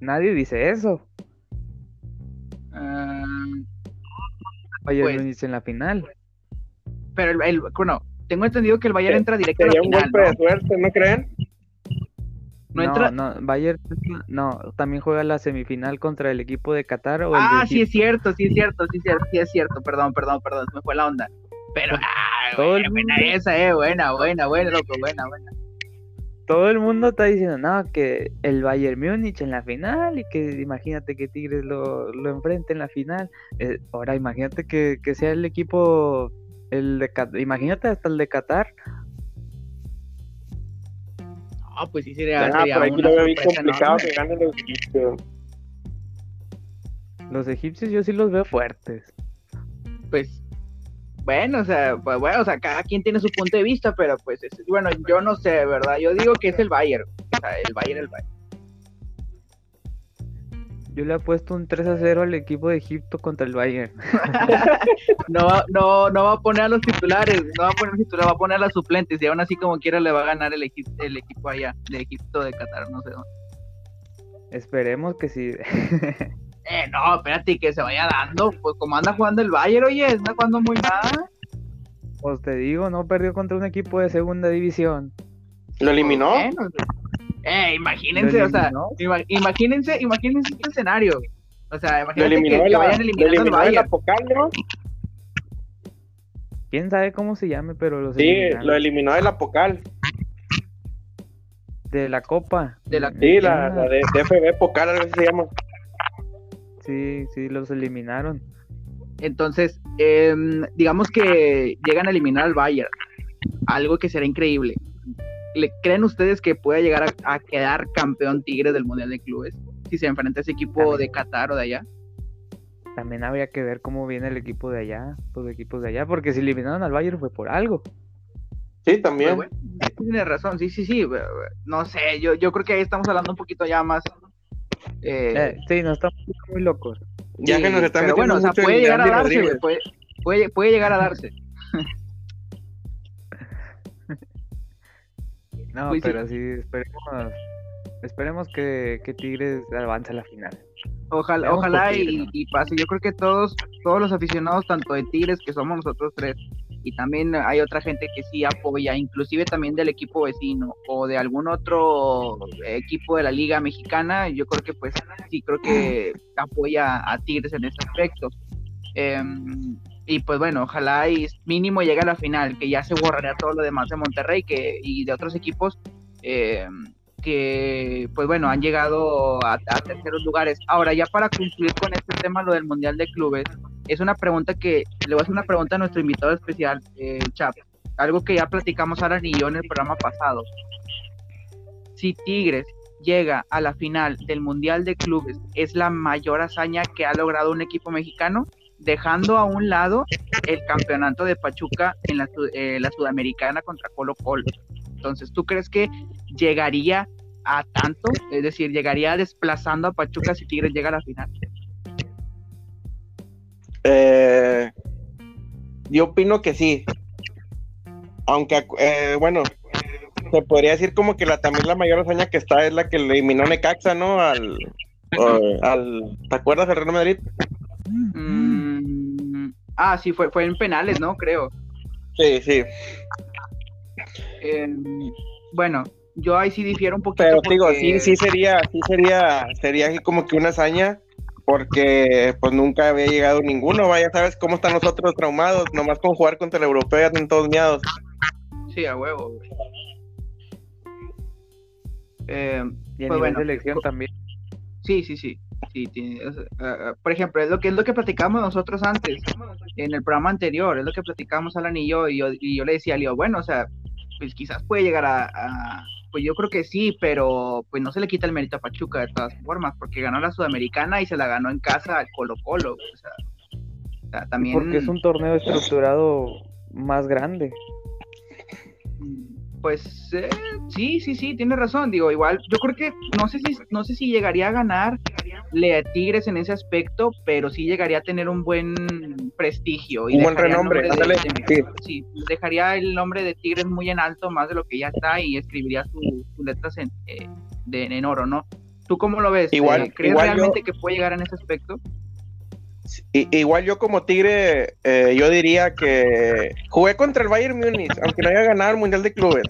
Nadie dice eso. Ah, Bayern Pues- Múnich en la final. pero el, el- bueno, tengo entendido que el Bayern entra directo a la Sería un golpe ¿no? de suerte, ¿no creen? No No, entra- no, Bayern no, también juega la semifinal contra el equipo de Qatar o el Ah, de sí es cierto, sí es cierto, sí es cierto, sí es cierto, perdón, perdón, perdón, se me fue la onda. Pero, ah, buena, buena esa, eh, buena, buena, buena, loco, buena, buena. Todo el mundo está diciendo, no, que el Bayern Múnich en la final y que imagínate que Tigres lo, lo enfrente en la final. Eh, ahora imagínate que, que sea el equipo, el de Qatar, imagínate hasta el de Qatar. No, pues sí sería, Ah, sería por aquí lo veo complicado que gane los Egipcios. Los egipcios yo sí los veo fuertes. Pues, bueno, o sea, pues, bueno, o sea, cada quien tiene su punto de vista, pero pues, es- bueno, yo no sé, ¿verdad? Yo digo que es el Bayern, o sea, el Bayern, el Bayern. Yo le he puesto un 3 a 0 al equipo de Egipto contra el Bayern. No, va- no, no va a poner a los titulares, no va a poner titulares, va a poner a los suplentes y aún así como quiera le va a ganar el, equipo el equipo allá, de Egipto de Qatar, no sé dónde. Esperemos que sí. Eh, no, espérate, que se vaya dando, pues como anda jugando el Bayern, oye, anda jugando muy mal. Pues te digo, no perdió contra un equipo de segunda división. ¿Lo eliminó? Bueno, eh, imagínense, ¿Lo o sea, ima- imagínense, imagínense este escenario. O sea, eliminó, que, de que la, vayan lo eliminando al eliminó de la Bayern. Pocal, ¿no? Quién sabe cómo se llame, pero los Sí, eliminaron. lo eliminó de la Pocal. de la Copa. De la- Sí, la, la de DFB Pocal, algo así se llama. Sí, sí, los eliminaron. Entonces, em, digamos que llegan a eliminar al Bayern, algo que será increíble. ¿Le creen ustedes que pueda llegar a, a quedar campeón Tigre del Mundial de Clubes si se enfrenta a ese equipo de Qatar o de allá? también habría que ver cómo viene el equipo de allá, los equipos de allá, porque si eliminaron al Bayern fue por algo. Sí, también. Pues tiene razón, sí, sí, sí. No sé, yo, yo creo que ahí estamos hablando un poquito ya más. Eh, eh, sí, no estamos muy locos. Ya que nos están Pero bueno, o sea, puede llegar a darse, puede, puede, puede llegar a darse. no, pues pero sí, esperemos, esperemos que, que Tigres avance a la final. Ojalá, ojalá y, pase. Yo creo que todos, todos los aficionados, tanto de Tigres, que somos nosotros tres, y también hay otra gente que sí apoya, inclusive también del equipo vecino o de algún otro equipo de la Liga Mexicana, yo creo que pues sí, creo que apoya a Tigres en ese aspecto. Em, y pues bueno, ojalá y mínimo llegue a la final, que ya se borraría todo lo demás de Monterrey que, y de otros equipos. Eh, que, pues bueno, han llegado a, terceros lugares. Ahora, ya para concluir con este tema, lo del Mundial de Clubes, es una pregunta que, le voy a hacer una pregunta a nuestro invitado especial, eh, Chap, algo que ya platicamos ahora ni yo en el programa pasado. Si Tigres llega a la final del Mundial de Clubes, ¿es la mayor hazaña que ha logrado un equipo mexicano? Dejando a un lado el campeonato de Pachuca en la, eh, la Sudamericana contra Colo Colo. Entonces, ¿tú crees que llegaría a tanto, es decir, llegaría desplazando a Pachuca si Tigres llega a la final. Eh, yo opino que sí. Aunque, eh, bueno, se podría decir como que la también la mayor hazaña que está es la que eliminó Necaxa, ¿no? Al, al ¿Te acuerdas del Real Madrid? Mm, ah, sí, fue, fue en penales, ¿no? Creo. Sí, sí. Em, bueno, yo ahí sí difiero un poquito. Pero digo, sí, sí sería, sí sería, sería como que una hazaña, porque pues nunca había llegado ninguno, vaya, sabes cómo están nosotros traumados, nomás con jugar contra el europeo en todos miados. Sí, a huevo. Eh, y pues bueno, selección también. Sí, sí, sí. sí por ejemplo, es lo que es lo que platicamos nosotros antes, en el programa anterior, es lo que platicamos Alan y yo, y yo, y yo le decía a Leo, bueno, o sea, pues quizás puede llegar a pues yo creo que sí, pero pues no se le quita el mérito a Pachuca de todas formas, porque ganó la Sudamericana y se la ganó en casa al Colo Colo. O sea, también... Porque es un torneo estructurado más grande. Pues eh, sí, sí, sí, tiene razón. Digo, igual, yo creo que no sé si no sé si llegaría a ganar le Tigres en ese aspecto, pero sí llegaría a tener un buen prestigio. Y un buen renombre, sí. dejaría el nombre de Tigres muy en alto, más de lo que ya está, y escribiría sus letras en, eh, en oro, ¿no? ¿Tú cómo lo ves? Igual, eh, ¿Crees realmente que puede llegar en ese aspecto? Igual yo como Tigre, eh, yo diría que jugué contra el Bayern Múnich, aunque no haya ganado el Mundial de Clubes.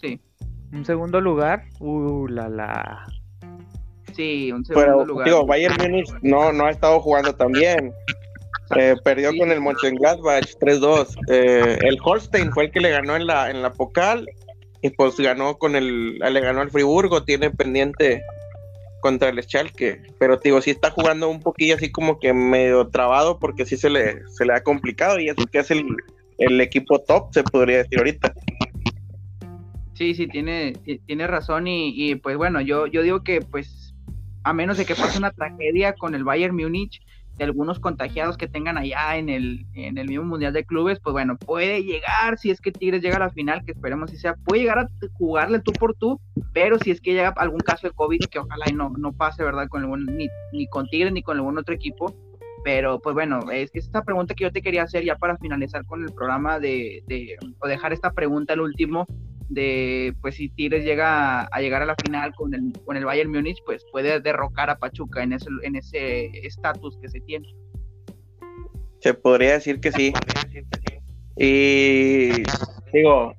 Sí. Un segundo lugar, uh, la la. Sí, un segundo lugar. Digo, Bayern Munich no, no ha estado jugando tan bien. Eh, perdió con el Mönchengladbach 3-2. Eh, el Holstein fue el que le ganó en la en la Pocal y pues ganó con el le ganó al Friburgo, tiene pendiente contra el Schalke, pero digo, sí está jugando un poquillo así como que medio trabado porque sí se le se le ha complicado y eso que es el, el equipo top, se podría decir ahorita. Sí, sí, tiene, tiene razón y, y, pues bueno, yo, yo digo que pues a menos de que pase una tragedia con el Bayern Múnich, de algunos contagiados que tengan allá en el, en el mismo Mundial de Clubes, pues bueno, puede llegar, si es que Tigres llega a la final, que esperemos si sea, puede llegar a jugarle tú por tú, pero si es que llega algún caso de COVID, que ojalá y no, no pase, ¿verdad? Con algún, ni, ni con Tigres ni con algún otro equipo, pero pues bueno, es que esta pregunta que yo te quería hacer ya para finalizar con el programa de, de o dejar esta pregunta al último, de pues si Tigres llega a, llegar a la final con el, con el Bayern Múnich, pues puede derrocar a Pachuca en ese en ese estatus que se tiene. Se podría decir que sí. Y digo,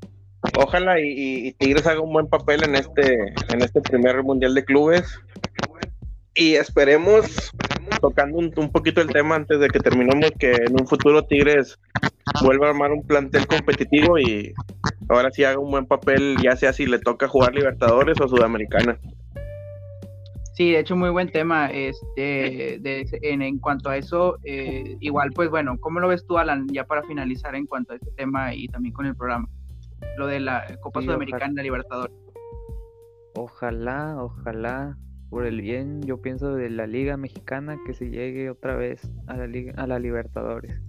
ojalá y, Tigres haga un buen papel en este en este primer mundial de clubes y esperemos tocando un, un, poquito el tema antes de que terminemos que en un futuro Tigres vuelva a armar un plantel competitivo y ahora sí haga un buen papel, ya sea si le toca jugar Libertadores o Sudamericana. Sí, de hecho, muy buen tema. Este, en, cuanto a eso, eh, igual, pues bueno, ¿cómo lo ves tú, Alan, ya para finalizar en cuanto a este tema y también con el programa? Lo de la Copa Sudamericana Libertadores. Ojalá, ojalá por el bien, yo pienso, de la Liga Mexicana que se llegue otra vez a la, Liga, a la Libertadores.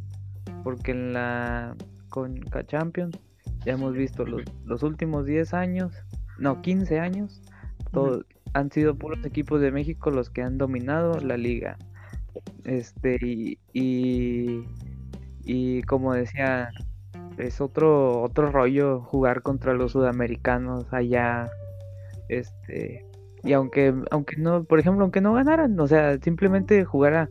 Porque en la Conca Champions ya hemos visto los, los últimos 10 años, no, 15 años, todos, han sido puros equipos de México los que han dominado la liga. Este, y, y, y como decía, es otro, otro rollo jugar contra los sudamericanos allá. Este, y aunque, aunque no, por ejemplo, aunque no ganaran, o sea, simplemente jugar a,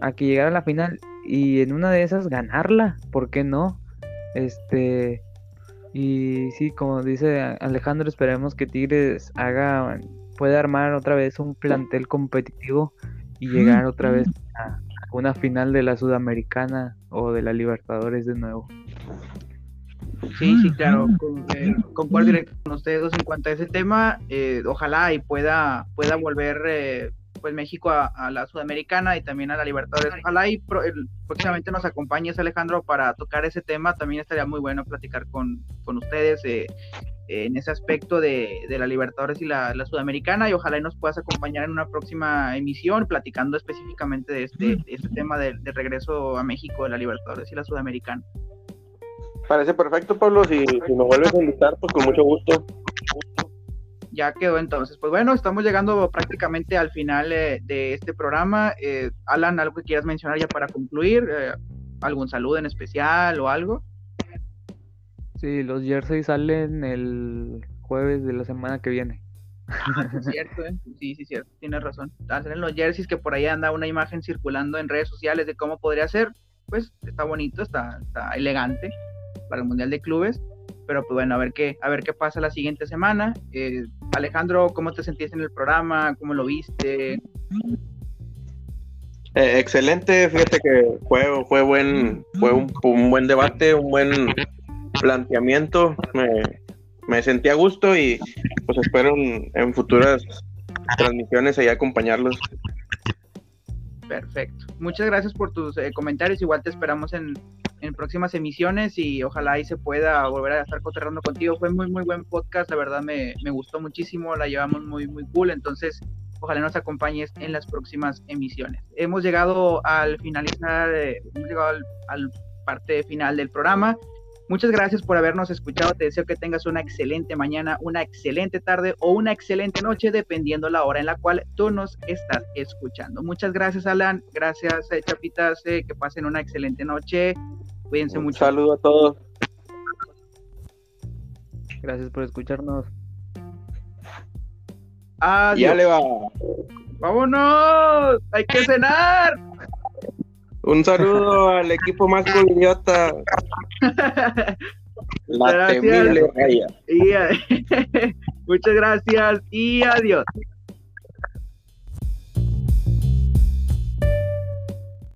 a que llegara a la final y en una de esas ganarla, ¿por qué no? Este, y sí, como dice Alejandro, esperemos que Tigres haga, pueda armar otra vez un plantel competitivo y llegar otra vez a una final de la Sudamericana o de la Libertadores de nuevo. Sí, sí, claro, con, eh, concuerdo con ustedes en cuanto a ese tema. Eh, ojalá y pueda, pueda volver eh, pues México a, la Sudamericana y también a la Libertadores. Ojalá y próximamente nos acompañes, Alejandro, para tocar ese tema. También estaría muy bueno platicar con, con ustedes en ese aspecto de, de, la Libertadores y la, Sudamericana. Y ojalá y nos puedas acompañar en una próxima emisión platicando específicamente de este, este tema del de regreso a México de la Libertadores y la Sudamericana. Parece perfecto, Pablo. Si, si me vuelves a invitar, pues con mucho gusto. Ya quedó entonces. Pues bueno, estamos llegando prácticamente al final eh, de este programa. Eh, Alan, ¿algo que quieras mencionar ya para concluir? Eh, ¿Algún saludo en especial o algo? Sí, los jerseys salen el jueves de la semana que viene. Ah, es cierto, ¿eh? sí, sí, cierto, tienes razón. Salen los jerseys que por ahí anda una imagen circulando en redes sociales de cómo podría ser. Pues está bonito, está, está elegante para el Mundial de Clubes. Pero pues bueno, a ver qué, a ver qué pasa la siguiente semana. Eh, Alejandro, ¿cómo te sentiste en el programa? ¿Cómo lo viste? Eh, excelente, fíjate que fue, fue buen, fue un, buen debate, un buen planteamiento. Me, me sentí a gusto y pues espero en, futuras transmisiones ahí acompañarlos. Perfecto. Muchas gracias por tus eh, comentarios. Igual te esperamos en, en próximas emisiones y ojalá ahí se pueda volver a estar coterrando contigo. Fue muy, muy buen podcast, la verdad me, me gustó muchísimo, la llevamos muy, muy cool, entonces ojalá nos acompañes en las próximas emisiones. Hemos llegado al finalizar, eh, hemos llegado al, parte final del programa. Muchas gracias por habernos escuchado. Te deseo que tengas una excelente mañana, una excelente tarde o una excelente noche, dependiendo la hora en la cual tú nos estás escuchando. Muchas gracias, Alan. Gracias, eh, Chapitas. Eh, que pasen una excelente noche. Cuídense mucho. Saludo a todos. Gracias por escucharnos. Adiós. Ya le va. ¡Vámonos! ¡Hay que cenar! Un saludo al equipo más idiota. La temible Muchas gracias y adiós.